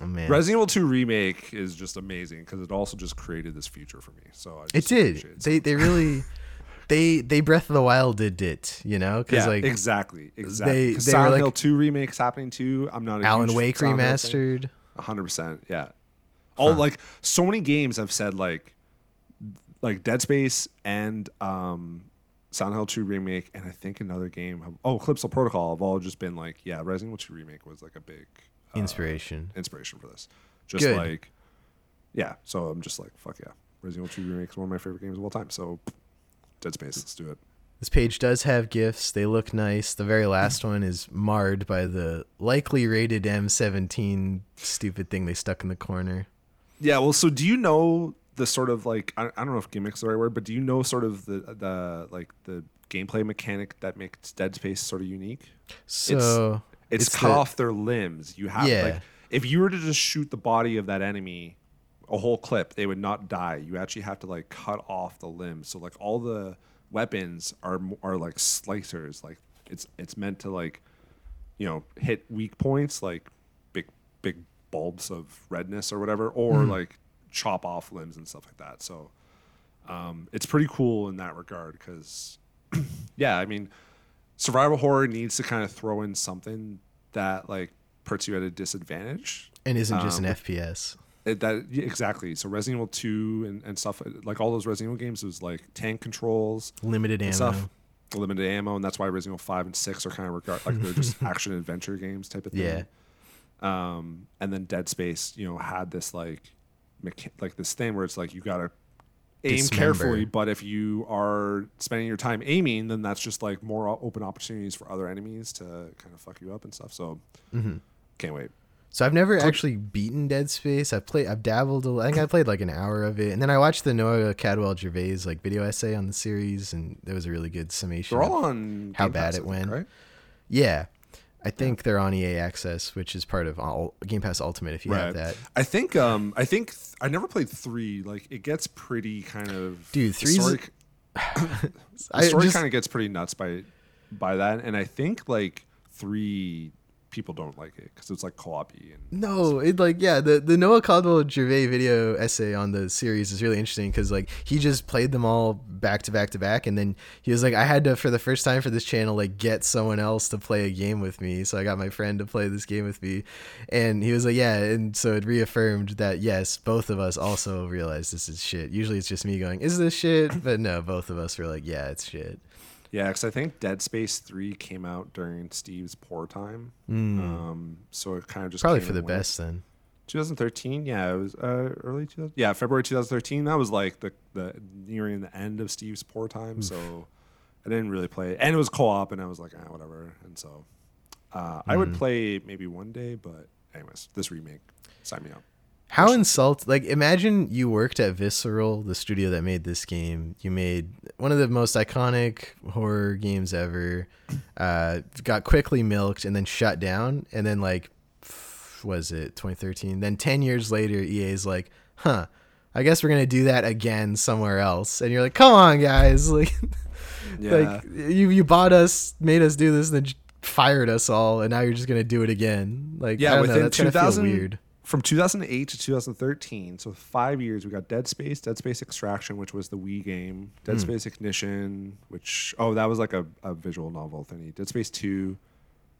[SPEAKER 1] Oh, man.
[SPEAKER 2] Resident Evil 2 remake is just amazing because it also just created this future for me. So
[SPEAKER 1] it did. They they really they they Breath of the Wild did it. You know, because
[SPEAKER 2] yeah,
[SPEAKER 1] like
[SPEAKER 2] exactly exactly.
[SPEAKER 1] They, they
[SPEAKER 2] Silent
[SPEAKER 1] like,
[SPEAKER 2] Hill 2 remakes happening too. I'm not a
[SPEAKER 1] Alan Wake remastered.
[SPEAKER 2] Thing. 100%. Yeah. All huh. like so many games I've said like like Dead Space and um Silent Hill 2 remake and I think another game oh Callisto Protocol have all just been like yeah Resident Evil 2 remake was like a big uh,
[SPEAKER 1] inspiration
[SPEAKER 2] inspiration for this just
[SPEAKER 1] Good.
[SPEAKER 2] like yeah so I'm just like fuck yeah Resident Evil 2 remake is one of my favorite games of all time so Dead Space let's do it
[SPEAKER 1] this page does have gifts. They look nice. The very last one is marred by the likely rated M17 stupid thing they stuck in the corner.
[SPEAKER 2] Yeah, well, so do you know the sort of like I, I don't know if gimmick's the right word, but do you know sort of the the like the gameplay mechanic that makes Dead Space sort of unique?
[SPEAKER 1] So
[SPEAKER 2] It's,
[SPEAKER 1] It's
[SPEAKER 2] cut
[SPEAKER 1] the-
[SPEAKER 2] off their limbs. You have
[SPEAKER 1] Yeah.
[SPEAKER 2] like if you were to just shoot the body of that enemy a whole clip, they would not die. You actually have to like cut off the limbs. So like all the weapons are are like slicers. Like it's it's meant to like you know hit weak points like big big bulbs of redness or whatever, or like chop off limbs and stuff like that. So um, it's pretty cool in that regard because yeah, I mean survival horror needs to kind of throw in something that like puts you at a disadvantage.
[SPEAKER 1] and isn't just
[SPEAKER 2] um,
[SPEAKER 1] an FPS.
[SPEAKER 2] It, that exactly. So Resident Evil Two and, and stuff like all those Resident Evil games was like tank controls
[SPEAKER 1] Limited ammo.
[SPEAKER 2] and stuff, limited ammo, and that's why Resident Evil Five and Six are kind of regard like they're just action adventure games type of thing.
[SPEAKER 1] Yeah.
[SPEAKER 2] Um, and then Dead Space, you know, had this like, mecha- like this thing where it's like you gotta aim
[SPEAKER 1] Dismember.
[SPEAKER 2] carefully, but if you are spending your time aiming, then that's just like more open opportunities for other enemies to kind of fuck you up and stuff. So,
[SPEAKER 1] Mm-hmm.
[SPEAKER 2] can't wait.
[SPEAKER 1] So I've never actually beaten Dead Space. I've played, I've dabbled. a- I think I played like an hour of it, and then I watched the Noah Caldwell Gervais like video essay on the series, and there was a really good summation.
[SPEAKER 2] They're all on
[SPEAKER 1] how
[SPEAKER 2] Game
[SPEAKER 1] bad
[SPEAKER 2] Pass,
[SPEAKER 1] it went.
[SPEAKER 2] right?
[SPEAKER 1] Yeah, I think they're on EA Access, which is part of all, Game Pass Ultimate. If you have that,
[SPEAKER 2] I think um I think th- I never played three. Like it gets pretty kind of
[SPEAKER 1] Dude, Three.
[SPEAKER 2] story, the story kind of gets pretty nuts by by that, and I think like three people don't like it because it's like co-op-y and
[SPEAKER 1] No, it like yeah, the the Noah Caldwell Gervais video essay on the series is really interesting because like he just played them all back to back to back, and then he was like, I had to for the first time for this channel like get someone else to play a game with me, so I got my friend to play this game with me, and he was like, yeah, and so it reaffirmed that yes, both of us also realized this is shit. Usually it's just me going, is this shit? But no, both of us were like, yeah, it's shit.
[SPEAKER 2] Yeah, because I think Dead Space three came out during Steve's poor time, um, so it kind of just
[SPEAKER 1] Hmm. Probably for the
[SPEAKER 2] went.
[SPEAKER 1] best then.
[SPEAKER 2] 2013, yeah, it was uh, early 2000. Yeah, February 2013. That was like the the nearing the end of Steve's poor time, so I didn't really play it, and it was co-op, and I was like, ah, whatever. And so uh, I would play maybe one day, but anyways, this remake, sign me up.
[SPEAKER 1] How insult like imagine you worked at Visceral, the studio that made this game. You made one of the most iconic horror games ever. Uh, got quickly milked and then shut down. And then like, was it 2013? Then 10 years later, EA's like, huh, I guess we're gonna do that again somewhere else. And you're like, come on, guys, like,
[SPEAKER 2] Yeah,
[SPEAKER 1] like you you bought us, made us do this, and then fired us all, and now you're just gonna do it again. Like, I
[SPEAKER 2] yeah.
[SPEAKER 1] know,
[SPEAKER 2] Within
[SPEAKER 1] feel
[SPEAKER 2] 2000,
[SPEAKER 1] weird.
[SPEAKER 2] From 2008 to 2013, so five years, we got Dead Space, Dead Space Extraction, which was the Wii game, Dead Space Ignition, which oh that was like a, a visual novel thingy, Dead Space 2,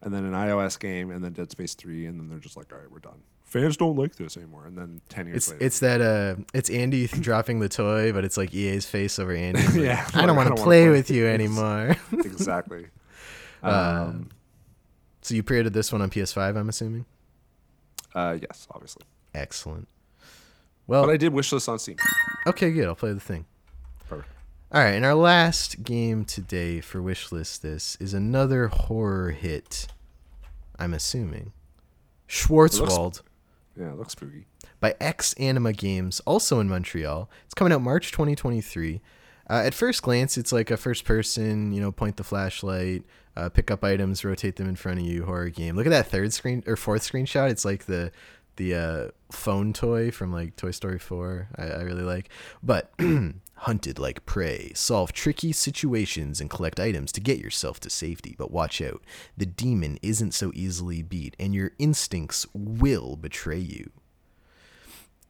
[SPEAKER 2] and then an iOS game, and then Dead Space 3, and then they're just like, all right, we're done. Fans don't like this anymore, and then 10 years
[SPEAKER 1] It's
[SPEAKER 2] later,
[SPEAKER 1] it's that uh it's Andy dropping the toy, but it's like EA's face over Andy. It's like,
[SPEAKER 2] Yeah,
[SPEAKER 1] I don't want to play with you anymore.
[SPEAKER 2] exactly.
[SPEAKER 1] Uh,
[SPEAKER 2] Um,
[SPEAKER 1] so you pre-ordered this one on PS5, I'm assuming.
[SPEAKER 2] Uh, yes, obviously,
[SPEAKER 1] Excellent. Well,
[SPEAKER 2] but I did wish list on Steam.
[SPEAKER 1] okay, good. I'll play the thing.
[SPEAKER 2] Perfect.
[SPEAKER 1] All right, and our last game today for wishlist this is another horror hit. I'm assuming Schwarzwald
[SPEAKER 2] Yeah, it looks spooky.
[SPEAKER 1] by X Anima Games, also in Montreal. It's coming out March 2023. Uh, at first glance, it's like a first person, you know, point the flashlight, uh, pick up items, rotate them in front of you horror game. Look at that third screen or fourth screenshot. It's like the the uh, phone toy from like Toy Story 4. I, I really like. But hunted like prey, solve tricky situations and collect items to get yourself to safety. But watch out, the demon isn't so easily beat, and your instincts will betray you.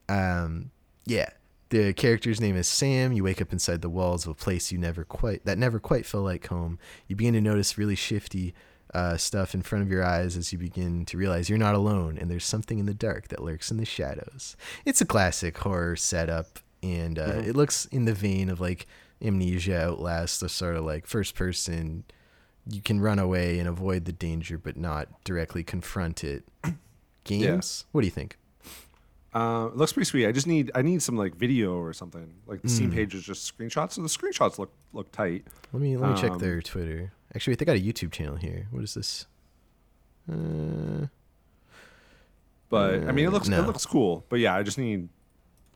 [SPEAKER 1] Um, yeah. The character's name is Sam. You wake up inside the walls of a place you never quite that never quite felt like home. You begin to notice really shifty uh, stuff in front of your eyes as you begin to realize you're not alone and there's something in the dark that lurks in the shadows. It's a classic horror setup, and uh, it looks in the vein of like Amnesia, Outlast, the sort of like first person. You can run away and avoid the danger, but not directly confront it. Games. What do you think?
[SPEAKER 2] Uh, it looks pretty sweet. I just need I need some like video or something. Like the
[SPEAKER 1] Hmm.
[SPEAKER 2] Steam page is just screenshots, so the screenshots look look tight.
[SPEAKER 1] Let me let me check
[SPEAKER 2] Um,
[SPEAKER 1] their Twitter. Actually, they got a YouTube channel here. What is this? Uh,
[SPEAKER 2] But I mean, it looks
[SPEAKER 1] no.
[SPEAKER 2] it looks cool. But yeah, I just need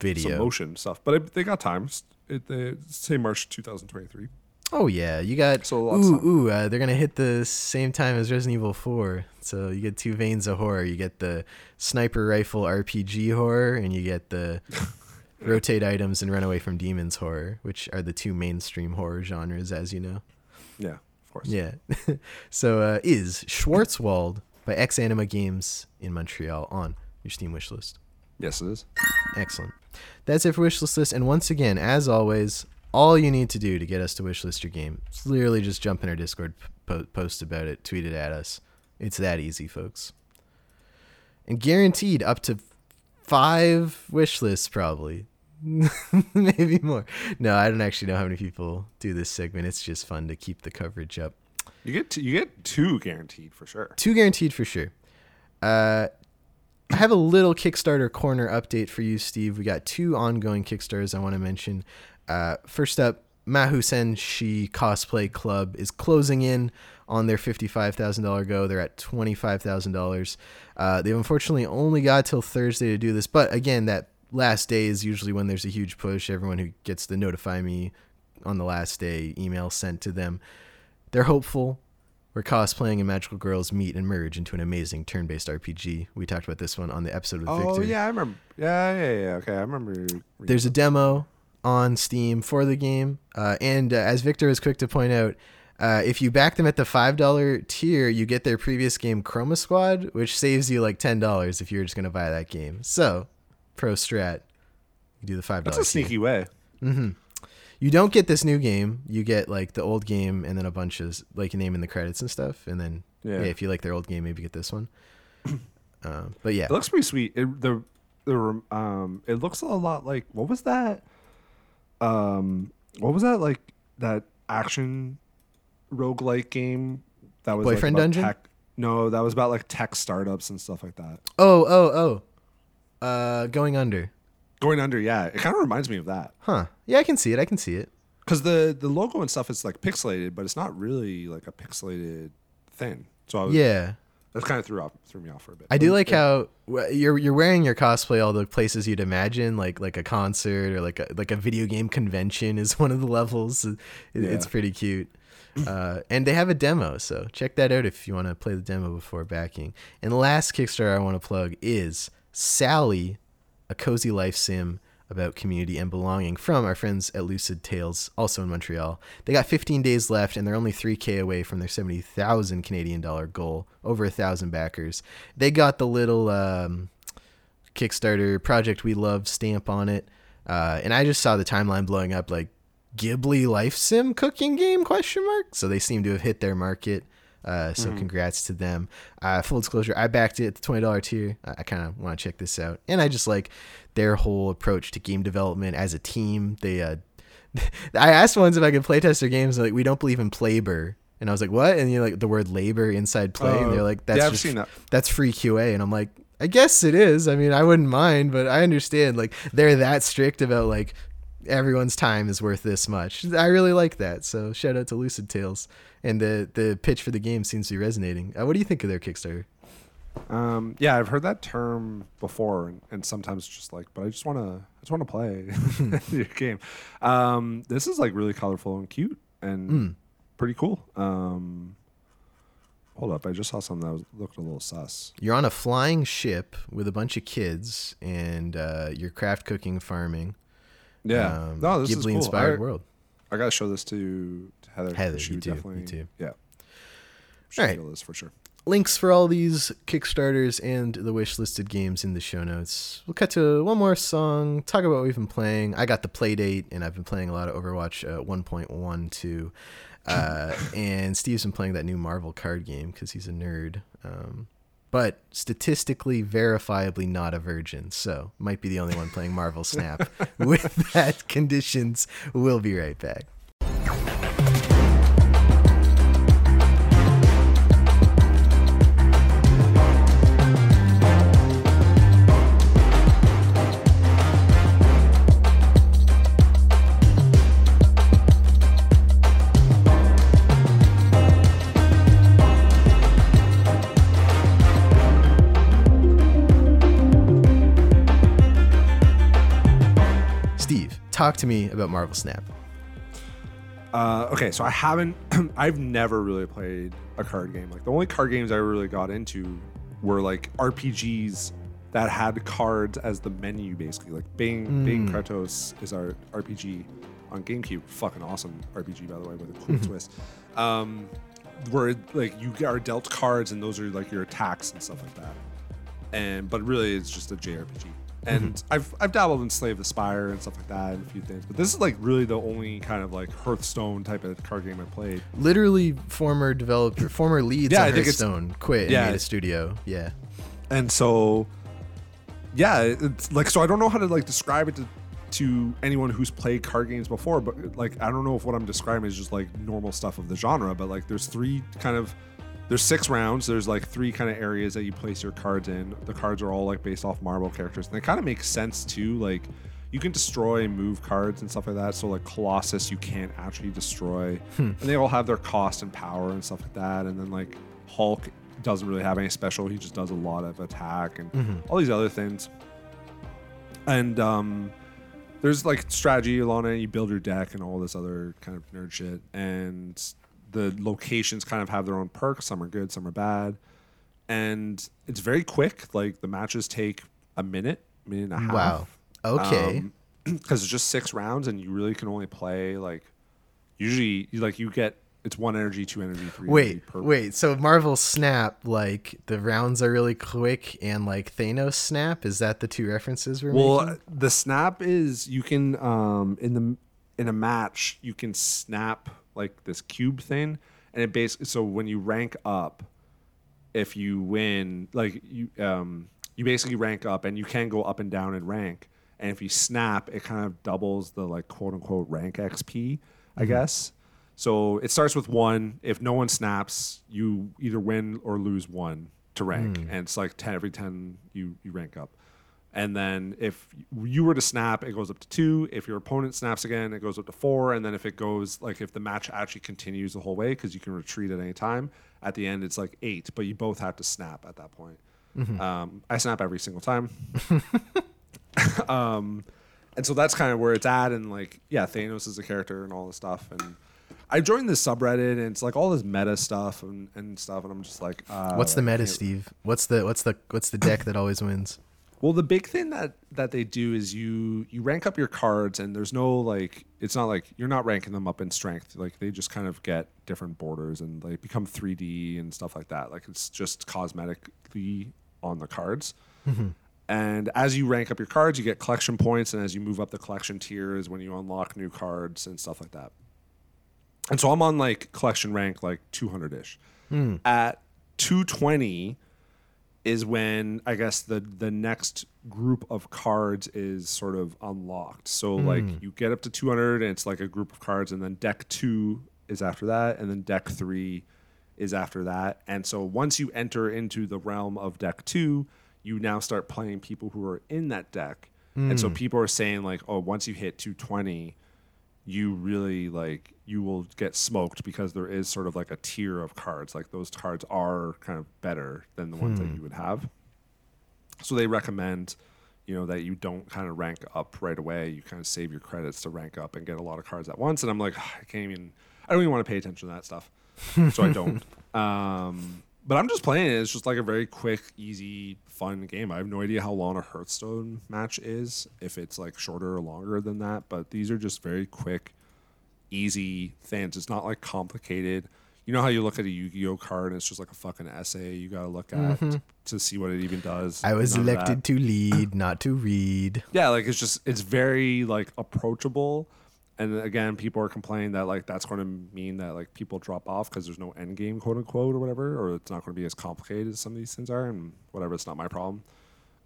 [SPEAKER 1] video.
[SPEAKER 2] some motion stuff. But it, they got times. It they say March 2023.
[SPEAKER 1] Oh yeah, you got.
[SPEAKER 2] So
[SPEAKER 1] ooh ooh. Uh, they're gonna hit the same time as Resident Evil Four. So you get two veins of horror. You get the sniper rifle RPG horror, and you get the rotate items and run away from demons horror, which are the two mainstream horror genres, as you know.
[SPEAKER 2] Yeah, of course.
[SPEAKER 1] Yeah. so uh, is Schwarzwald by X Anima Games in Montreal on your Steam wishlist.
[SPEAKER 2] Yes, it is.
[SPEAKER 1] Excellent. That's it for wishlist list. And once again, as always, all you need to do to get us to wishlist your game is literally just jump in our Discord, po- post about it, tweet it at us. It's that easy, folks. And guaranteed up to five wish lists, probably. Maybe more. No, I don't actually know how many people do this segment. It's just fun to keep the coverage up.
[SPEAKER 2] You get two, you get two guaranteed for sure.
[SPEAKER 1] Two guaranteed for sure. Uh, I have a little Kickstarter corner update for you, Steve. We got two ongoing Kickstarters I want to mention. Uh, first up, Mahou Senshi Cosplay Club is closing in on their $55,000 go. They're at $25,000. Uh, they've unfortunately only got till Thursday to do this, but again, that last day is usually when there's a huge push. Everyone who gets the notify me on the last day email sent to them. They're hopeful where cosplaying and magical girls meet and merge into an amazing turn-based RPG. We talked about this one on the episode with
[SPEAKER 2] Oh
[SPEAKER 1] Victor.
[SPEAKER 2] yeah, I remember. Yeah, yeah, yeah. Okay, I remember.
[SPEAKER 1] There's a demo on Steam for the game, uh, and uh, as Victor was quick to point out, uh, if you back them at the five dollar tier, you get their previous game Chroma Squad, which saves you like ten dollars if you're just gonna buy that game. So, pro strat, you do the $5.
[SPEAKER 2] That's a sneaky way.
[SPEAKER 1] You don't get this new game. You get like the old game and then a bunch of like a name in the credits and stuff. And then yeah,
[SPEAKER 2] Yeah.
[SPEAKER 1] if you like their old game, maybe get this one. uh, but yeah,
[SPEAKER 2] It looks pretty sweet. It, the the um, it looks a lot like what was that? Um, what was that like that action roguelike game that was like,
[SPEAKER 1] Boyfriend
[SPEAKER 2] about
[SPEAKER 1] Dungeon?
[SPEAKER 2] Tech, no, that was about like tech startups and stuff like that.
[SPEAKER 1] Oh, oh, oh. Uh, going under.
[SPEAKER 2] Going under, yeah, it kind of reminds me of that
[SPEAKER 1] Huh. Yeah, I can see it. I can see it.
[SPEAKER 2] because the the logo and stuff is like pixelated, but it's not really like a pixelated thing. So I was,
[SPEAKER 1] Yeah.
[SPEAKER 2] That kind of threw off threw me off for a bit.
[SPEAKER 1] I do like
[SPEAKER 2] it-
[SPEAKER 1] how you're you're wearing your cosplay all the places you'd imagine, like like a concert or like a like a video game convention is one of the levels. It, It's pretty cute. Uh, and they have a demo, so check that out if you want to play the demo before backing. And the last Kickstarter I want to plug is Sally, a cozy life sim about community and belonging from our friends at Lucid Tales, also in Montreal. They got 15 days left, and they're only 3K away from their 70,000 Canadian dollar goal, over a thousand backers. They got the little um, Kickstarter project we love stamp on it, uh, and I just saw the timeline blowing up like Ghibli life sim cooking game question mark. So they seem to have hit their market. Uh, so
[SPEAKER 2] Mm-hmm.
[SPEAKER 1] congrats to them. Uh, full disclosure, I backed it at the twenty dollar tier. I, I kind of want to check this out, and I just like their whole approach to game development as a team. They, uh, I asked once if I could playtest their games. Like, we don't believe in playbur, and I was like, what? And you know, like the word labor inside play, and
[SPEAKER 2] Oh,
[SPEAKER 1] they're like, that's
[SPEAKER 2] yeah,
[SPEAKER 1] just
[SPEAKER 2] that.
[SPEAKER 1] that's free QA. And I'm like, I guess it is. I mean, I wouldn't mind, but I understand. Like, they're that strict about like everyone's time is worth this much. I really like that. So shout out to Lucid Tales. And the the pitch for the game seems to be resonating. Uh, what do you think of their Kickstarter?
[SPEAKER 2] Um, yeah, I've heard that term before, and, and sometimes just like, but I just want to, I just want to play your game. Um, this is like really colorful and cute and
[SPEAKER 1] Mm.
[SPEAKER 2] pretty cool. Um, hold up, I just saw something that was, looked a little sus.
[SPEAKER 1] You're on a flying ship with a bunch of kids, and uh, you're craft cooking, farming.
[SPEAKER 2] Yeah,
[SPEAKER 1] um,
[SPEAKER 2] no, this is cool.
[SPEAKER 1] inspired
[SPEAKER 2] I,
[SPEAKER 1] world.
[SPEAKER 2] I gotta show this to, to Heather.
[SPEAKER 1] Heather,
[SPEAKER 2] she
[SPEAKER 1] you too, you
[SPEAKER 2] definitely,
[SPEAKER 1] too.
[SPEAKER 2] yeah. Should
[SPEAKER 1] Alright.
[SPEAKER 2] feel this for sure.
[SPEAKER 1] Links for all these Kickstarters and the wish listed games in the show notes. We'll cut to one more song, talk about what we've been playing. I got the Playdate, and I've been playing a lot of Overwatch uh, 1.12. Uh, and Steve's been playing that new Marvel card game because he's a nerd. Um, but statistically, verifiably not a virgin, so might be the only one playing Marvel Snap. With that conditions, we'll be right back. Talk to me about Marvel Snap.
[SPEAKER 2] Uh, okay, so I haven't, I've never really played a card game. Like the only card games I really got into were like RPGs that had cards as the menu, basically. Like Baten Kaitos is our RPG on GameCube. Fucking awesome RPG, by the way, with a cool twist. Um, where like you are dealt cards and those are like your attacks and stuff like that. And but really, it's just a JRPG. And mm-hmm. I've I've dabbled in Slay the Spire and stuff like that and a few things, but this is like really the only kind of like Hearthstone type of card game I played.
[SPEAKER 1] Literally, former developer, former leads
[SPEAKER 2] Yeah,
[SPEAKER 1] on
[SPEAKER 2] I
[SPEAKER 1] Hearthstone quit and
[SPEAKER 2] yeah.
[SPEAKER 1] made a studio. Yeah.
[SPEAKER 2] and so yeah it's like so i don't know how to like describe it to to anyone who's played card games before but like i don't know if what i'm describing is just like normal stuff of the genre but like there's three kind of there's six rounds. There's like three kind of areas that you place your cards in. The cards are all like based off marvel characters and it kind of makes sense too like you can destroy and move cards and stuff like that so like colossus you can't actually destroy. And they all have their cost and power and stuff like that and then like hulk doesn't really have any special he just does a lot of attack and all these other things. And um there's like strategy along it you build your deck and all this other kind of nerd shit and the locations kind of have their own perks some are good some are bad and it's very quick like the matches take a minute minute and a half
[SPEAKER 1] Wow. Okay.
[SPEAKER 2] because it's just six rounds and you really can only play like usually like you get it's one energy two energy three energy
[SPEAKER 1] wait,
[SPEAKER 2] per
[SPEAKER 1] wait. So Marvel Snap, like the rounds are really quick, and like Thanos Snap, is that the two references we're
[SPEAKER 2] Well,
[SPEAKER 1] making?
[SPEAKER 2] the snap is you can um in the in a match you can snap like this cube thing, and it basically so when you rank up, if you win, like you um you basically rank up, and you can go up and down in rank, and if you snap, it kind of doubles the like quote unquote rank XP, I guess. So it starts with one. If no one snaps, you either win or lose one to rank, and it's like ten every ten you you rank up. And then if you were to snap, it goes up to two. If your opponent snaps again, it goes up to four. And then if it goes like if the match actually continues the whole way, because you can retreat at any time, at the end it's like eight. But you both have to snap at that point. Um, I snap every single time. um, and so that's kind of where it's at. And like, yeah, Thanos is a character and all this stuff. And I joined this subreddit, and it's like all this meta stuff and, and stuff. And I'm just like, uh,
[SPEAKER 1] what's the meta, Steve? What's the what's the what's the deck that always wins?
[SPEAKER 2] Well, the big thing that that they do is you you rank up your cards, and there's no like it's not like you're not ranking them up in strength. Like they just kind of get different borders and they become 3D and stuff like that. Like it's just cosmetically on the cards. Mm-hmm. And as you rank up your cards, you get collection points, and as you move up the collection tier is when you unlock new cards and stuff like that. And so I'm on like collection rank like 200 ish. Hmm. At 220 is when I guess the the next group of cards is sort of unlocked. So hmm. like you get up to 200 and it's like a group of cards and then deck 2 is after that and then deck 3 is after that. And so once you enter into the realm of deck 2, you now start playing people who are in that deck. And so hmm. people are saying like, "Oh, once you hit 220, you really like you will get smoked because there is sort of like a tier of cards. Like those cards are kind of better than the ones that you would have. So they recommend, you know, that you don't kind of rank up right away. You kind of save your credits to rank up and get a lot of cards at once. And I'm like, I can't even. I don't even want to pay attention to that stuff, so I don't. Um, but I'm just playing it. It's just like a very quick, easy, fun game. I have no idea how long a Hearthstone match is, if it's like shorter or longer than that. But these are just very quick, easy things. It's not like complicated. You know how you look at a Yu-Gi-Oh card and it's just like a fucking essay you got to look at to, to see what it even does.
[SPEAKER 1] Mm-hmm. I was
[SPEAKER 2] None
[SPEAKER 1] elected to lead, not to read.
[SPEAKER 2] Yeah, like it's just it's very like approachable. And again, people are complaining that like that's going to mean that like people drop off because there's no end game, quote unquote, or whatever, or it's not going to be as complicated as some of these things are, and whatever. It's not my problem.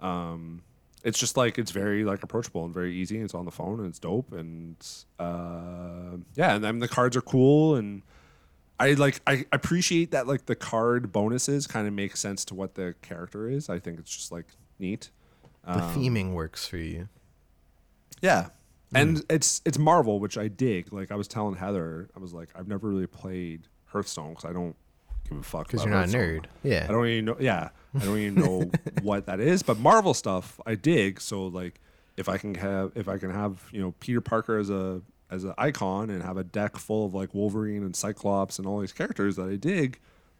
[SPEAKER 2] Um, it's just like it's very like approachable and very easy. And it's on the phone and it's dope, and uh, yeah, and then the cards are cool, and I like I appreciate that like the card bonuses kind of make sense to what the character is. I think it's just like neat.
[SPEAKER 1] The
[SPEAKER 2] Um,
[SPEAKER 1] theming works for you.
[SPEAKER 2] Yeah. And mm. it's it's Marvel, which I dig. Like I was telling Heather, I was like, I've never really played Hearthstone because I don't give a fuck.
[SPEAKER 1] Because you're not a nerd. Yeah.
[SPEAKER 2] I don't even know. Yeah, I don't even know what that is. But Marvel stuff, I dig. So like, if I can have if I can have you know Peter Parker as a as an icon and have a deck full of like Wolverine and Cyclops and all these characters that I dig,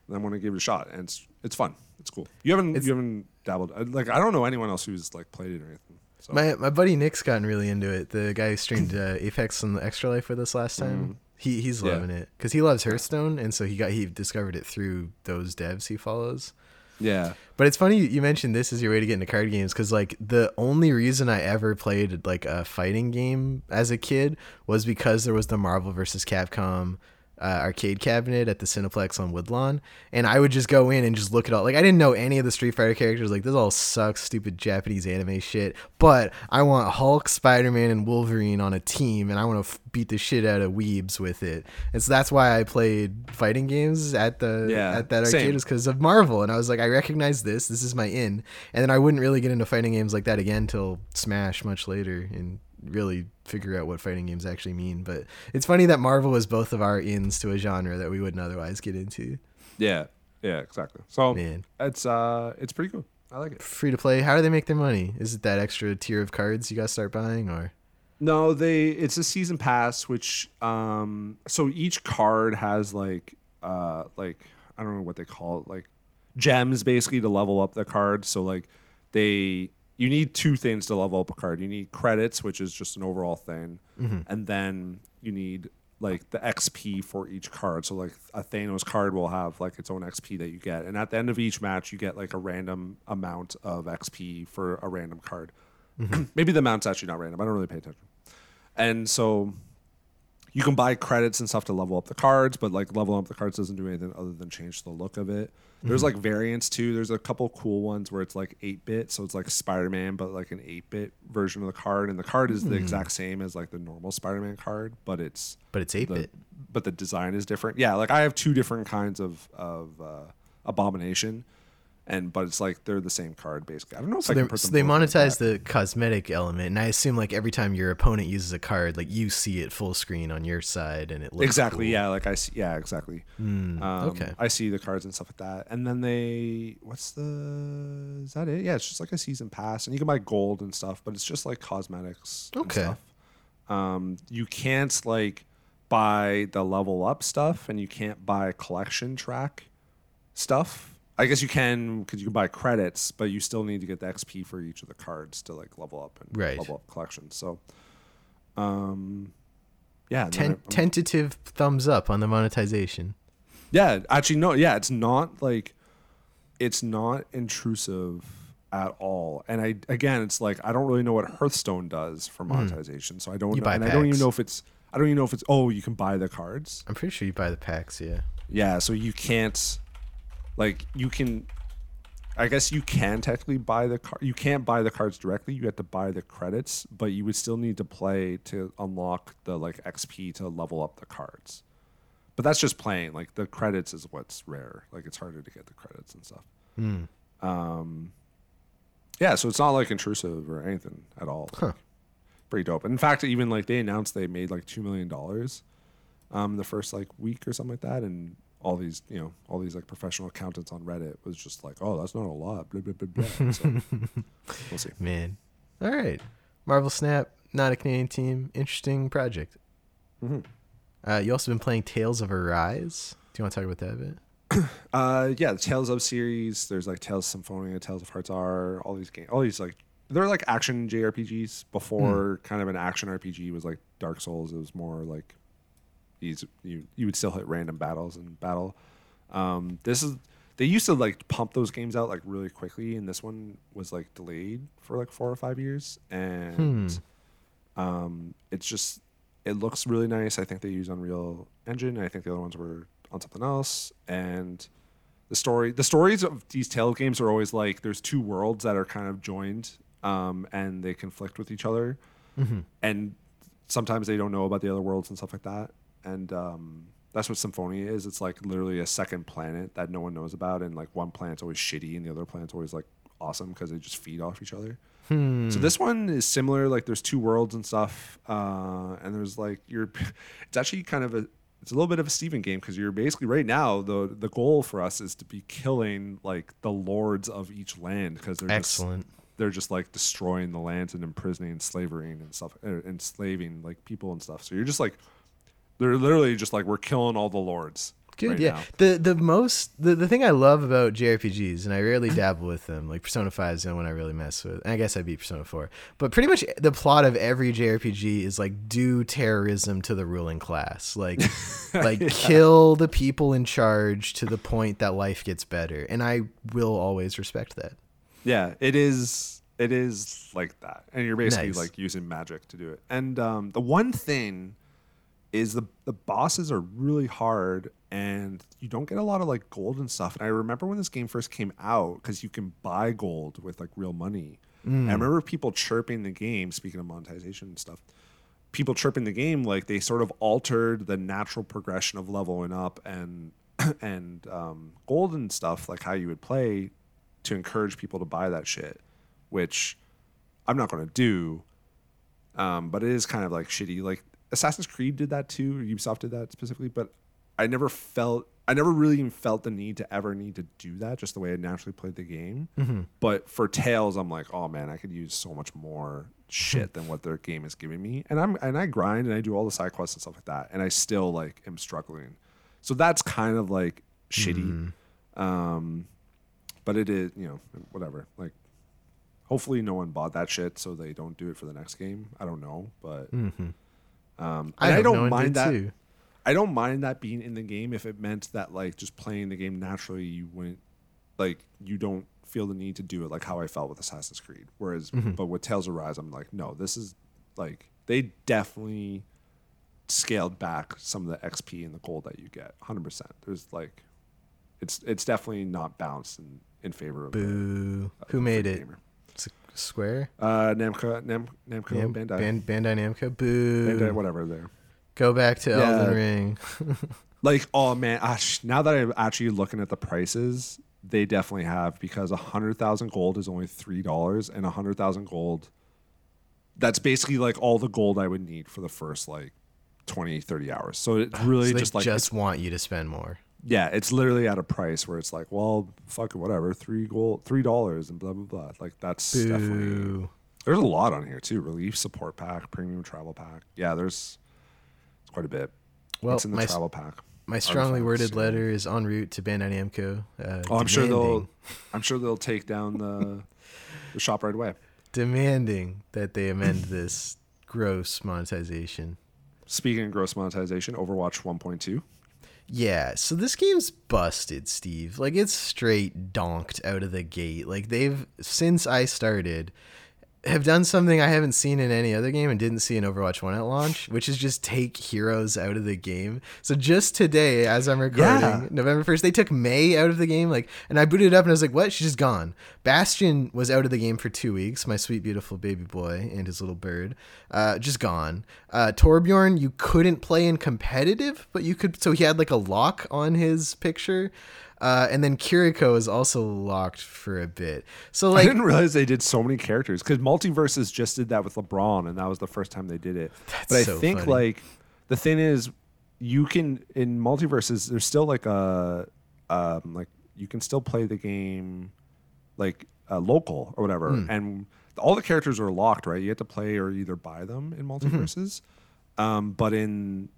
[SPEAKER 2] then I'm gonna give it a shot. And it's it's fun. It's cool. You haven't
[SPEAKER 1] It's-
[SPEAKER 2] you haven't dabbled. Uh, like I don't know anyone else who's like played it or anything. So.
[SPEAKER 1] My my buddy Nick's gotten really into it. The guy who streamed uh, Apex and Extra Life with us last time. He he's.
[SPEAKER 2] Yeah.
[SPEAKER 1] loving it because he loves Hearthstone, and so he got he discovered it through those devs he follows.
[SPEAKER 2] yeah.
[SPEAKER 1] But it's funny you mentioned this as your way to get into card games because like the only reason I ever played like a fighting game as a kid was because there was the Marvel vs. Capcom uh, arcade cabinet at the Cineplex on Woodlawn, and I would just go in and just look at all like I didn't know any of the Street Fighter characters. Like this all sucks, stupid Japanese anime shit. But I want Hulk, Spider Man, and Wolverine on a team, and I want to f- beat the shit out of weebs with it. And so that's why I played fighting games at the
[SPEAKER 2] Yeah,
[SPEAKER 1] at that arcade is because of Marvel. And I was like, I recognize this. This is my in. And then I wouldn't really get into fighting games like that again till Smash much later and really figure out what fighting games actually mean. But it's funny that Marvel was both of our ins to a genre that we wouldn't otherwise get into.
[SPEAKER 2] Yeah, yeah, exactly. So
[SPEAKER 1] Man.
[SPEAKER 2] it's uh, it's pretty cool. I like it.
[SPEAKER 1] Free to play. How do they make their money? Is it that extra tier of cards you got to start buying or?
[SPEAKER 2] No, they it's a season pass, which um, so each card has like uh, like I don't know what they call it, like gems basically to level up the card. So like they you need two things to level up a card. You need credits, which is just an overall thing, mm-hmm. and then you need like the XP for each card. So like a Thanos card will have like its own XP that you get, and at the end of each match, you get like a random amount of XP for a random card. Mm-hmm. Maybe the amount's actually not random. I don't really pay attention. And so you can buy credits and stuff to level up the cards, but like leveling up the cards doesn't do anything other than change the look of it. There's like variants too. There's a couple cool ones where it's like 8 bit, so it's like Spider Man, but like an 8 bit version of the card. And the card is the exact same as like the normal Spider Man card, but it's
[SPEAKER 1] But it's 8 bit.
[SPEAKER 2] but the design is different. Yeah, like I have two different kinds of of uh, abomination, and but it's like they're the same card basically. I don't know if
[SPEAKER 1] So
[SPEAKER 2] I
[SPEAKER 1] they,
[SPEAKER 2] can put
[SPEAKER 1] so they
[SPEAKER 2] both like
[SPEAKER 1] monetize the cosmetic element, and I assume like every time your opponent uses a card, like you see it full screen on your side, and it looks
[SPEAKER 2] exactly
[SPEAKER 1] cool.
[SPEAKER 2] yeah like i see yeah exactly um,
[SPEAKER 1] okay.
[SPEAKER 2] i see the cards and stuff like that and then they what's the is that it yeah it's just like a season pass and you can buy gold and stuff but it's just like cosmetics and
[SPEAKER 1] Okay.
[SPEAKER 2] stuff. um you can't like buy the level up stuff and you can't buy collection track stuff i guess you can because you can buy credits but you still need to get the xp for each of the cards to like level up and
[SPEAKER 1] Right.
[SPEAKER 2] level up collections so um yeah
[SPEAKER 1] Ten-
[SPEAKER 2] I-
[SPEAKER 1] tentative thumbs up on the monetization.
[SPEAKER 2] yeah, actually, no. Yeah, it's not like it's not intrusive at all. And I again, it's like I don't really know what Hearthstone does for monetization, so I don't
[SPEAKER 1] Hmm. You
[SPEAKER 2] know.
[SPEAKER 1] buy
[SPEAKER 2] And I don't even know if it's. I don't even know if it's. Oh, you can buy the cards.
[SPEAKER 1] I'm pretty sure you buy the packs. Yeah.
[SPEAKER 2] Yeah, so you can't. Like you can. I guess you can technically buy the card. You can't buy the cards directly. You have to buy the credits, but you would still need to play to unlock the like XP to level up the cards. But that's just playing. Like the credits is what's rare. Like it's harder to get the credits and stuff.
[SPEAKER 1] Hmm.
[SPEAKER 2] Um, yeah, so it's not like intrusive or anything at all.
[SPEAKER 1] Huh.
[SPEAKER 2] Like, pretty dope. In fact, even like they announced they made like two million dollars, um, the first like week or something like that, and all these you know all these like professional accountants on Reddit was just like, oh, that's not a lot. Blah blah blah blah. So we'll see.
[SPEAKER 1] Man. All right. Marvel Snap, not a Canadian team. Interesting project.
[SPEAKER 2] Mhm.
[SPEAKER 1] Uh, you also been playing Tales of Arise. Do you want to talk about that a bit?
[SPEAKER 2] Uh, yeah, the Tales of series. There's like Tales of Symphonia, Tales of Hearts are all these games. All these like they're like action JRPGs. Before kind of an action RPG was like Dark Souls. It was more like these you you would still hit random battles and battle. Um, this is they used to like pump those games out like really quickly, and this one was like delayed for like four or five years, and um, it's just it looks really nice. I think they use Unreal Engine. I think the other ones were on something else, and the story the stories of these Tales games are always like there's two worlds that are kind of joined, um, and they conflict with each other, and sometimes they don't know about the other worlds and stuff like that, and um, that's what Symphonia is. It's like literally a second planet that no one knows about, and like one planet's always shitty, and the other planet's always like awesome because they just feed off each other. So this one is similar. Like there's two worlds and stuff, uh, and there's like you're. It's actually kind of a. It's a little bit of a Steven game because you're basically right now the the goal for us is to be killing like the lords of each land because they're
[SPEAKER 1] Excellent.
[SPEAKER 2] just they're just like destroying the lands and imprisoning, slavering and stuff, uh, enslaving like people and stuff. So you're just like they're literally just like we're killing all the lords.
[SPEAKER 1] Good,
[SPEAKER 2] right
[SPEAKER 1] yeah.
[SPEAKER 2] now.
[SPEAKER 1] The the most the, the thing I love about JRPGs, and I rarely dabble with them, like Persona Five is the only one I really mess with. And I guess I beat Persona Four, but pretty much the plot of every JRPG is like do terrorism to the ruling class, like like kill the people in charge to the point that life gets better, and I will always respect that.
[SPEAKER 2] Yeah, it is. It is like that, and you're basically
[SPEAKER 1] Nice.
[SPEAKER 2] like using magic to do it. And um, the one thing is the the bosses are really hard, and you don't get a lot of like gold and stuff. And I remember when this game first came out because you can buy gold with like real money. And I remember people chirping the game. Speaking of monetization and stuff, people chirping the game like they sort of altered the natural progression of leveling up and and um, gold and stuff like how you would play to encourage people to buy that shit, which I'm not going to do. Um, but it is kind of like shitty. Like Assassin's Creed did that too, or Ubisoft did that specifically. But I never felt, I never really even felt the need to ever need to do that. Just the way I naturally played the game. Mm-hmm. But for Tales, I'm like, oh man, I could use so much more shit than what their game is giving me. And I'm and I grind and I do all the side quests and stuff like that, and I still like am struggling. So that's kind of like shitty. Mm-hmm. Um, but it is, you know, whatever. Like, hopefully, no one bought that shit, so they don't do it for the next game. I don't know, but mm-hmm. Um, and I, don't
[SPEAKER 1] no
[SPEAKER 2] mind that.
[SPEAKER 1] too.
[SPEAKER 2] I don't mind that being in the game if it meant that like just playing the game naturally, you wouldn't like you don't feel the need to do it like how I felt with Assassin's Creed. Whereas, but with Tales of Rise, I'm like, no, this is like they definitely scaled back some of the XP and the gold that you get. 100. percent There's like, it's it's definitely not balanced in in favor of. the-
[SPEAKER 1] Boo!
[SPEAKER 2] of
[SPEAKER 1] Who made it?
[SPEAKER 2] gamer.
[SPEAKER 1] Square.
[SPEAKER 2] Uh, Namco, Nam, Namco,
[SPEAKER 1] Yeah,
[SPEAKER 2] Bandai,
[SPEAKER 1] Ban- Bandai Namco. Boo!
[SPEAKER 2] Bandai, whatever. There.
[SPEAKER 1] Go back to
[SPEAKER 2] Yeah.
[SPEAKER 1] Elden Ring.
[SPEAKER 2] Like, oh man, ash, now that I'm actually looking at the prices, they definitely have because a hundred thousand gold is only three dollars, and a hundred thousand gold, that's basically like all the gold I would need for the first like 20, 30 hours. So it's really
[SPEAKER 1] So
[SPEAKER 2] just like,
[SPEAKER 1] just want you to spend more.
[SPEAKER 2] Yeah, it's literally at a price where it's like, well, fuck it, whatever, three gold, three dollars, and blah blah blah. Like that's definitely. There's a lot on here too. Relief support pack, premium travel pack. Yeah, there's it's quite a bit.
[SPEAKER 1] Well,
[SPEAKER 2] What's in the
[SPEAKER 1] my-
[SPEAKER 2] travel pack?
[SPEAKER 1] My strongly worded letter is en route to Bandai Namco. Uh,
[SPEAKER 2] Oh, I'm sure they'll. I'm sure they'll take down the the shop right away.
[SPEAKER 1] demanding that they amend this gross monetization.
[SPEAKER 2] Speaking of gross monetization, Overwatch 1.2.
[SPEAKER 1] Yeah, so this game's busted, Steve. Like it's straight donked out of the gate. Like they've since I started have done something I haven't seen in any other game and didn't see in Overwatch 1 at launch, which is just take heroes out of the game. So just today, as I'm recording,
[SPEAKER 2] Yeah.
[SPEAKER 1] November 1st, they took Mei out of the game. Like, and I booted it up and I was like, what? She's just gone. Bastion was out of the game for two weeks. My sweet, beautiful baby boy and his little bird, uh, just gone. Uh, Torbjorn, you couldn't play in competitive, but you could. So he had like a lock on his picture. Uh, and then Kiriko is also locked for a bit. So like, I
[SPEAKER 2] didn't realize they did so many characters because MultiVersus just did that with LeBron, and that was the first time they did it. but I
[SPEAKER 1] so
[SPEAKER 2] think
[SPEAKER 1] funny.
[SPEAKER 2] like the thing is, you can in MultiVersus. There's still like a um, like you can still play the game like uh, local or whatever,
[SPEAKER 1] Hmm.
[SPEAKER 2] and all the characters are locked, right? You have to play or either buy them in
[SPEAKER 1] Mm-hmm.
[SPEAKER 2] MultiVersus, um, but in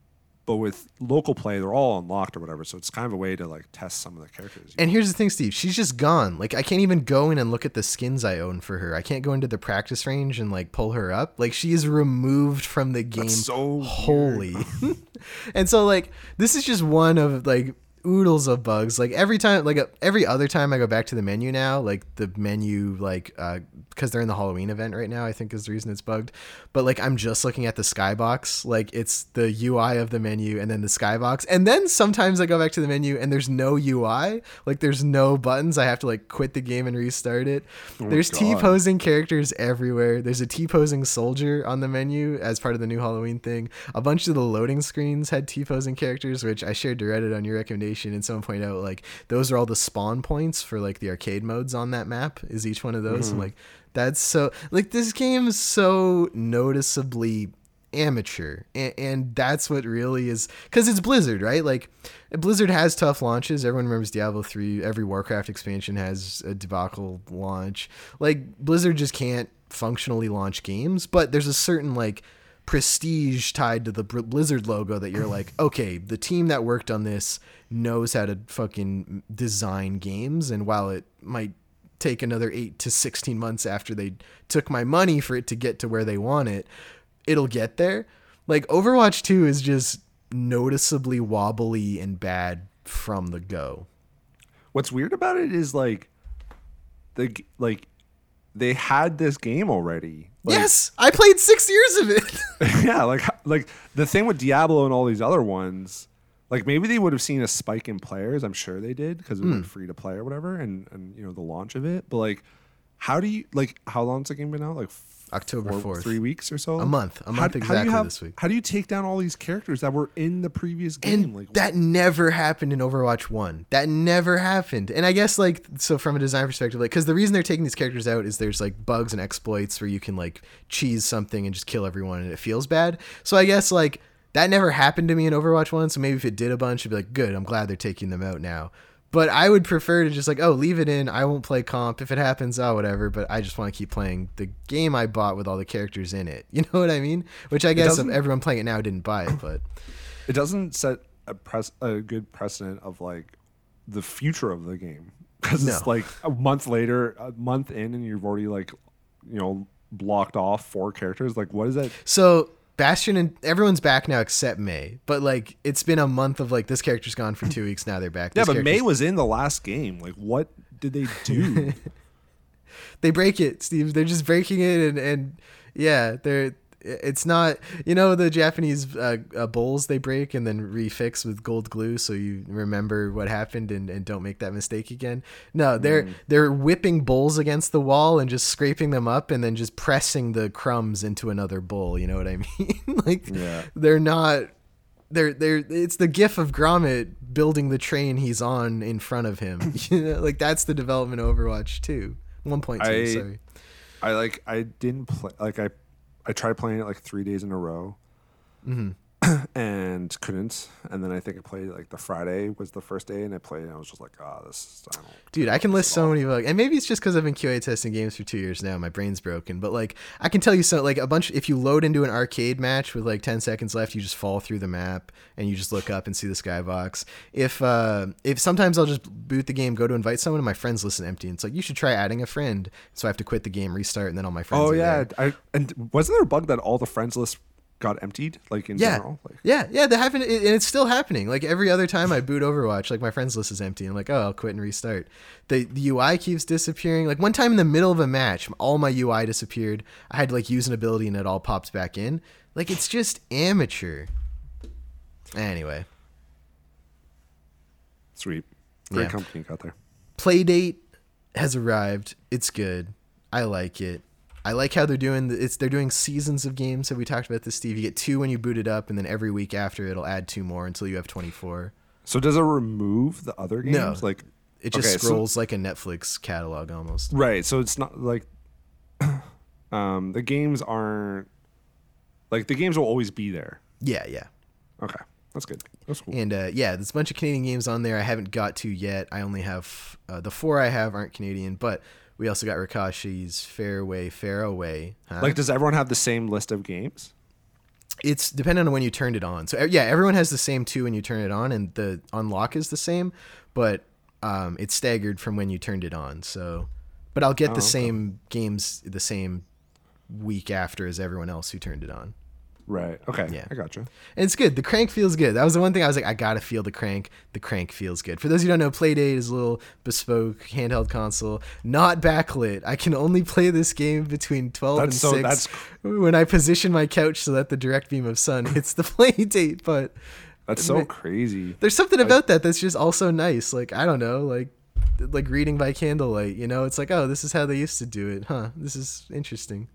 [SPEAKER 2] but with local play, they're all unlocked or whatever. So it's kind of a way to like test some of the characters.
[SPEAKER 1] And here's the thing, Steve. She's just gone. Like I can't even go in and look at the skins I own for her. I can't go into the practice range and like pull her up. Like she is removed from the game
[SPEAKER 2] so weird.
[SPEAKER 1] wholly. and so like this is just one of like oodles of bugs. Like every time, like uh, every other time I go back to the menu now, like the menu, like uh, because they're in the Halloween event right now, I think is the reason it's bugged. But like I'm just looking at the skybox, like it's the UI of the menu and then the skybox, and then sometimes I go back to the menu and there's no UI, like there's no buttons. I have to like quit the game and restart it. there's T posing characters everywhere. There's a T posing soldier on the menu as part of the new Halloween thing. A bunch of the loading screens had T posing characters, which I shared to Reddit on your recommendation, and someone pointed out like those are all the spawn points for like the arcade modes on that map. Is each one of those? I'm mm-hmm. like, that's so like this game is so noticeably amateur and, and that's what really is because it's blizzard right like blizzard has tough launches everyone remembers diablo 3 every warcraft expansion has a debacle launch like blizzard just can't functionally launch games but there's a certain like prestige tied to the blizzard logo that you're like okay the team that worked on this knows how to fucking design games and while it might take another 8 to 16 months after they took my money for it to get to where they want it it'll get there. Like Overwatch 2 is just noticeably wobbly and bad from the go.
[SPEAKER 2] What's weird about it is like the like they had this game already. Like,
[SPEAKER 1] yes, I played 6 years of it.
[SPEAKER 2] yeah, like like the thing with Diablo and all these other ones, like maybe they would have seen a spike in players. I'm sure they did because it
[SPEAKER 1] Hmm.
[SPEAKER 2] went free to play or whatever, and and you know the launch of it. But like, how do you like how long's the game been out? Like
[SPEAKER 1] October
[SPEAKER 2] four-
[SPEAKER 1] 4th.
[SPEAKER 2] three weeks or so.
[SPEAKER 1] A month. A
[SPEAKER 2] How-
[SPEAKER 1] month
[SPEAKER 2] how do you
[SPEAKER 1] exactly
[SPEAKER 2] have-
[SPEAKER 1] this week.
[SPEAKER 2] How do you take down all these characters that were in the previous game?
[SPEAKER 1] and
[SPEAKER 2] like
[SPEAKER 1] that never happened in Overwatch 1. That never happened. And I guess like so from a design perspective like cuz the reason they're taking these characters out is there's like bugs and exploits where you can like cheese something and just kill everyone and it feels bad. So I guess like that never happened to me in Overwatch 1, so maybe if it did a bunch it'd be like good, I'm glad they're taking them out now. But I would prefer to just like, oh, leave it in. I won't play comp. If it happens, oh, whatever. But I just want to keep playing the game I bought with all the characters in it. You know what I mean? Which I guess everyone playing it now didn't buy it, but
[SPEAKER 2] it doesn't set a pres- a good precedent of like the future of the game because it's like a month later, a month in, and you've already like you know blocked off four characters. Like, what is that?
[SPEAKER 1] So Bastion and everyone's back now except Mei. But like it's been a month of like this character's gone for two weeks now they're back.
[SPEAKER 2] Yeah,
[SPEAKER 1] This
[SPEAKER 2] but
[SPEAKER 1] Mei
[SPEAKER 2] was in the last game. Like, what did they do?
[SPEAKER 1] they break it, Steve. They're just breaking it and and yeah, they're it's not you know the Japanese uh, uh, bowls they break and then refix with gold glue so you remember what happened and, and don't make that mistake again. No, they're they're whipping bowls against the wall and just scraping them up and then just pressing the crumbs into another bowl. You know what I mean? like
[SPEAKER 2] Yeah.
[SPEAKER 1] they're not they're they're it's the gif of Gromit building the train he's on in front of him. you know, like that's the development of Overwatch 2. 1.2,
[SPEAKER 2] I-
[SPEAKER 1] sorry.
[SPEAKER 2] I like I didn't play like I I tried playing it like three days in a row. Mm-hmm. and couldn't. And then I think I played like the Friday was the first day, and I played, and I was just like, ah, this. Is, I don't.
[SPEAKER 1] Dude, I can list so many bugs, and maybe it's just because I've been QA testing games for two years now. My brain's broken, but like I can tell you so. Like a bunch, if you load into an arcade match with like ten seconds left, you just fall through the map and you just look up and see the skybox. If uh, if sometimes I'll just boot the game, go to invite someone, and my friends listen empty. And it's like you should try adding a friend. So I have to quit the game, restart, and then all my friends.
[SPEAKER 2] Oh
[SPEAKER 1] are
[SPEAKER 2] yeah. I and wasn't there a bug that all the friends list got emptied, like in
[SPEAKER 1] Yeah.
[SPEAKER 2] general. Like,
[SPEAKER 1] Yeah, yeah, that happened, and it's still happening. Like every other time I boot Overwatch, like my friends list is empty. I'm like, oh, I'll quit and restart. The the UI keeps disappearing. Like one time in the middle of a match, all my UI disappeared. I had to like use an ability, and it all popped back in. Like it's just amateur. Anyway,
[SPEAKER 2] sweet, great
[SPEAKER 1] Yeah.
[SPEAKER 2] company got there.
[SPEAKER 1] Playdate has arrived. It's good. I like it. I like how they're doing the, it's they're doing seasons of games. Have we talked about this, Steve? You get two when you boot it up, and then every week after it'll add two more until you have twenty four.
[SPEAKER 2] So does it remove the other games?
[SPEAKER 1] No.
[SPEAKER 2] Like,
[SPEAKER 1] It just
[SPEAKER 2] Okay, so-
[SPEAKER 1] scrolls like a Netflix catalog almost.
[SPEAKER 2] right? So it's not like, um, the games aren't like the games will always be there.
[SPEAKER 1] Yeah, yeah.
[SPEAKER 2] Okay, that's good. That's cool.
[SPEAKER 1] And uh, yeah, there's a bunch of Canadian games on there I haven't got to yet. I only have uh, the four I have aren't Canadian, but we also got Rikashi's Fairway, Fairway. Huh?
[SPEAKER 2] Like, does everyone have the same list of games?
[SPEAKER 1] it's dependent on when you turned it on. So yeah, everyone has the same two when you turn it on, and the unlock is the same, but um, it's staggered from when you turned it on. So, but I'll get
[SPEAKER 2] Oh,
[SPEAKER 1] the
[SPEAKER 2] okay.
[SPEAKER 1] same games the same week after as everyone else who turned it on.
[SPEAKER 2] Right. Okay.
[SPEAKER 1] Yeah.
[SPEAKER 2] I gotcha.
[SPEAKER 1] And it's good. The crank feels good. That was the one thing I was like, I gotta feel the crank. The crank feels good. For those who don't know, Playdate is a little bespoke handheld console, not backlit. I can only play this game between twelve
[SPEAKER 2] That's
[SPEAKER 1] and
[SPEAKER 2] so-
[SPEAKER 1] six
[SPEAKER 2] that's-
[SPEAKER 1] when I position my couch so that the direct beam of sun hits the Playdate. But
[SPEAKER 2] That's so
[SPEAKER 1] Ma-
[SPEAKER 2] crazy.
[SPEAKER 1] there's something about that that's just also nice. Like I don't know, like like reading by candlelight. You know, it's like, oh, this is how they used to do it, huh? This is interesting.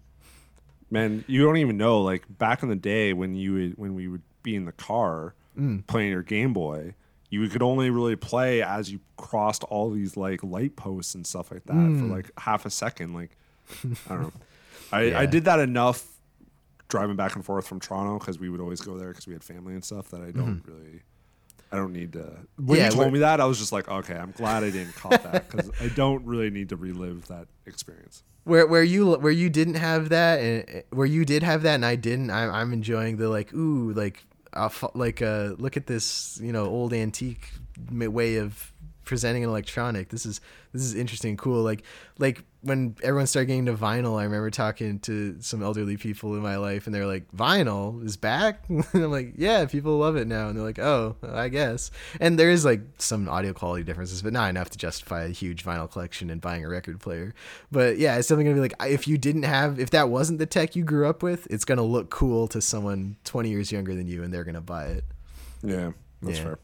[SPEAKER 2] Man, you don't even know. Like back in the day when you would, when we would be in the car
[SPEAKER 1] Mm.
[SPEAKER 2] playing your Game Boy, you could only really play as you crossed all these like light posts and stuff like that
[SPEAKER 1] Mm.
[SPEAKER 2] for like half a second. Like I don't know. I,
[SPEAKER 1] Yeah.
[SPEAKER 2] I did that enough driving back and forth from Toronto because we would always go there because we had family and stuff that I don't really. I don't need to. When.
[SPEAKER 1] Yeah,
[SPEAKER 2] you told me that, I was just like, okay, I'm glad I didn't caught that because I don't really need to relive that experience.
[SPEAKER 1] where where you where you didn't have that and where you did have that and I didn't I'm I'm enjoying the like ooh like f- like uh look at this you know old antique way of presenting an electronic this is this is interesting cool like like when everyone started getting to vinyl I remember talking to some elderly people in my life and they're like vinyl is back I'm like yeah people love it now and they're like oh I guess and there is like some audio quality differences but not enough to justify a huge vinyl collection and buying a record player but yeah it's definitely gonna be like if you didn't have if that wasn't the tech you grew up with it's gonna look cool to someone 20 years younger than you and they're gonna buy it
[SPEAKER 2] Yeah, that's
[SPEAKER 1] Yeah.
[SPEAKER 2] fair.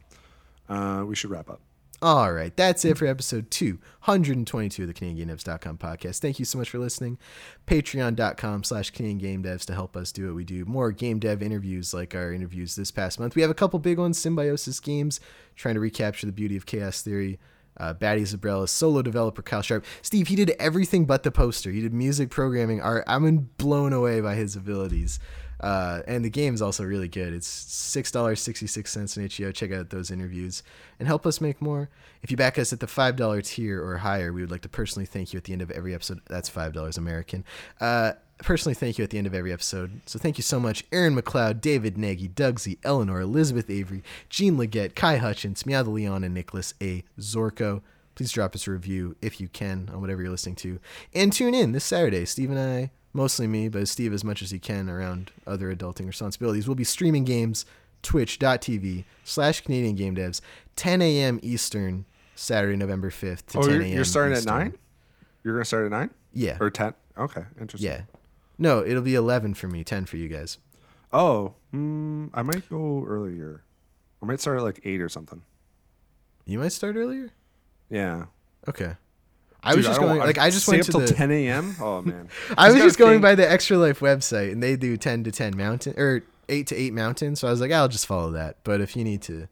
[SPEAKER 2] Uh, we should wrap up.
[SPEAKER 1] All right, that's it for episode 222 of the CanadianGameDevs.com podcast. Thank you so much for listening. Patreon.com slash Canadian Game Devs to help us do what we do. More game dev interviews like our interviews this past month. We have a couple big ones Symbiosis Games, trying to recapture the beauty of Chaos Theory. Uh, Batty Zabrella, solo developer Kyle Sharp. Steve, he did everything but the poster. He did music, programming, art. I'm blown away by his abilities. Uh, and the game is also really good. It's six dollars sixty six cents in HEO. Check out those interviews and help us make more. If you back us at the five dollar tier or higher, we would like to personally thank you at the end of every episode. That's five dollars American. Uh, personally thank you at the end of every episode. So thank you so much, Aaron McLeod, David Nagy, Doug Z, Eleanor, Elizabeth Avery, Jean Leggett, Kai Hutchins, Miada Leon, and Nicholas A. Zorko. Please drop us a review if you can on whatever you're listening to. And tune in this Saturday. Steve and I, mostly me, but Steve as much as he can around other adulting responsibilities, We'll be streaming games twitch.tv slash Canadian Game Devs, 10 a.m. Eastern, Saturday, November 5th to
[SPEAKER 2] Oh,
[SPEAKER 1] 10
[SPEAKER 2] you're,
[SPEAKER 1] a.m.
[SPEAKER 2] you're starting
[SPEAKER 1] Eastern.
[SPEAKER 2] at nine. You're gonna start at nine
[SPEAKER 1] Yeah.
[SPEAKER 2] or ten? Okay, interesting.
[SPEAKER 1] Yeah. No, it'll be 11 for me, 10 for you guys.
[SPEAKER 2] Oh, mm, I might go earlier. I might start at like eight or something.
[SPEAKER 1] You might start earlier?
[SPEAKER 2] Yeah.
[SPEAKER 1] Okay. I
[SPEAKER 2] Dude,
[SPEAKER 1] was just
[SPEAKER 2] don't
[SPEAKER 1] going like I just went
[SPEAKER 2] up
[SPEAKER 1] to
[SPEAKER 2] till
[SPEAKER 1] the
[SPEAKER 2] 10 a.m. Oh man.
[SPEAKER 1] I was just going
[SPEAKER 2] think-
[SPEAKER 1] by the Extra Life website and they do 10 to 10 mountain or 8 to 8 mountain, so I was like I'll just follow that. But if you need to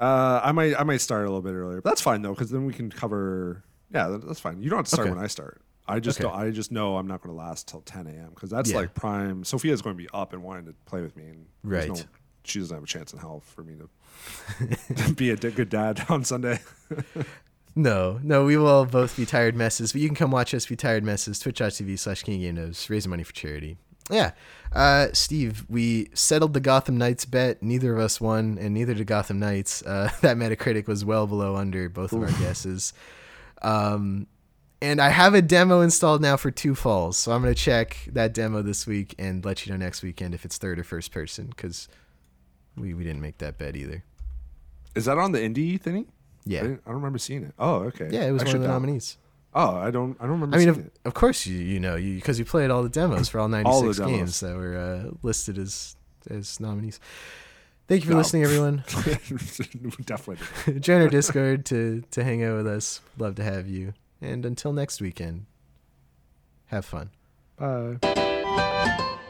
[SPEAKER 2] Uh, I might I might start a little bit earlier. But that's fine though, because then we can cover. Yeah, that- that's fine. You don't have to start
[SPEAKER 1] Okay.
[SPEAKER 2] when I start. I just
[SPEAKER 1] Okay.
[SPEAKER 2] don't, I just know I'm not going to last till 10 a.m. because that's
[SPEAKER 1] Yeah.
[SPEAKER 2] like prime. Sophia's going to be up and wanting to play with me, and
[SPEAKER 1] Right.
[SPEAKER 2] no, she doesn't have a chance in hell for me to be a good dad on Sunday.
[SPEAKER 1] No, no, we will all both be tired messes, but you can come watch us be tired messes, twitch.tv slash King Game raising money for charity. Yeah. Uh, Steve, we settled the Gotham Knights bet. Neither of us won, and neither did Gotham Knights. Uh, that Metacritic was well below under both of our guesses. Um, And I have a demo installed now for Two Falls, so I'm gonna check that demo this week and let you know next weekend if it's third or first person, because we, we didn't make that bet either.
[SPEAKER 2] Is that on the indie thingy? I,
[SPEAKER 1] Yeah,
[SPEAKER 2] didn't- I don't remember seeing it. Oh, okay.
[SPEAKER 1] yeah, it was
[SPEAKER 2] I
[SPEAKER 1] one
[SPEAKER 2] should
[SPEAKER 1] of the
[SPEAKER 2] down-
[SPEAKER 1] nominees.
[SPEAKER 2] Oh, I don't. I don't remember.
[SPEAKER 1] I mean,
[SPEAKER 2] seeing
[SPEAKER 1] of,
[SPEAKER 2] it.
[SPEAKER 1] of course you you know you because you played all the demos for all 96
[SPEAKER 2] All the demos.
[SPEAKER 1] games that were uh, listed as as nominees. Thank you for
[SPEAKER 2] No.
[SPEAKER 1] listening, everyone.
[SPEAKER 2] We Definitely.
[SPEAKER 1] Join our Discord to to hang out with us. Love to have you. And until next weekend, have fun.
[SPEAKER 2] Bye.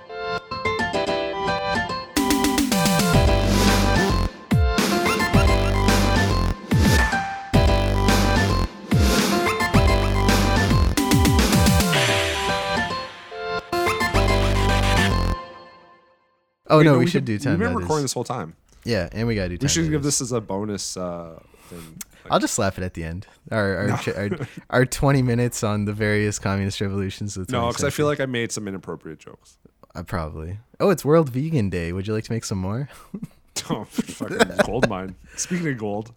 [SPEAKER 1] Oh
[SPEAKER 2] Wait,
[SPEAKER 1] no, we,
[SPEAKER 2] did-
[SPEAKER 1] should do time.
[SPEAKER 2] We've been recording
[SPEAKER 1] Is-
[SPEAKER 2] this whole time.
[SPEAKER 1] Yeah, and we gotta do. Time
[SPEAKER 2] We should give this as a bonus uh, thing.
[SPEAKER 1] I'll just slap it at the end. Our our, ch- our our twenty minutes on the various communist revolutions. Of
[SPEAKER 2] No, because I feel like I made some inappropriate jokes.
[SPEAKER 1] I probably. Oh, it's World Vegan Day. Would you like to make some more?
[SPEAKER 2] Oh, fucking gold mine. Speaking of gold,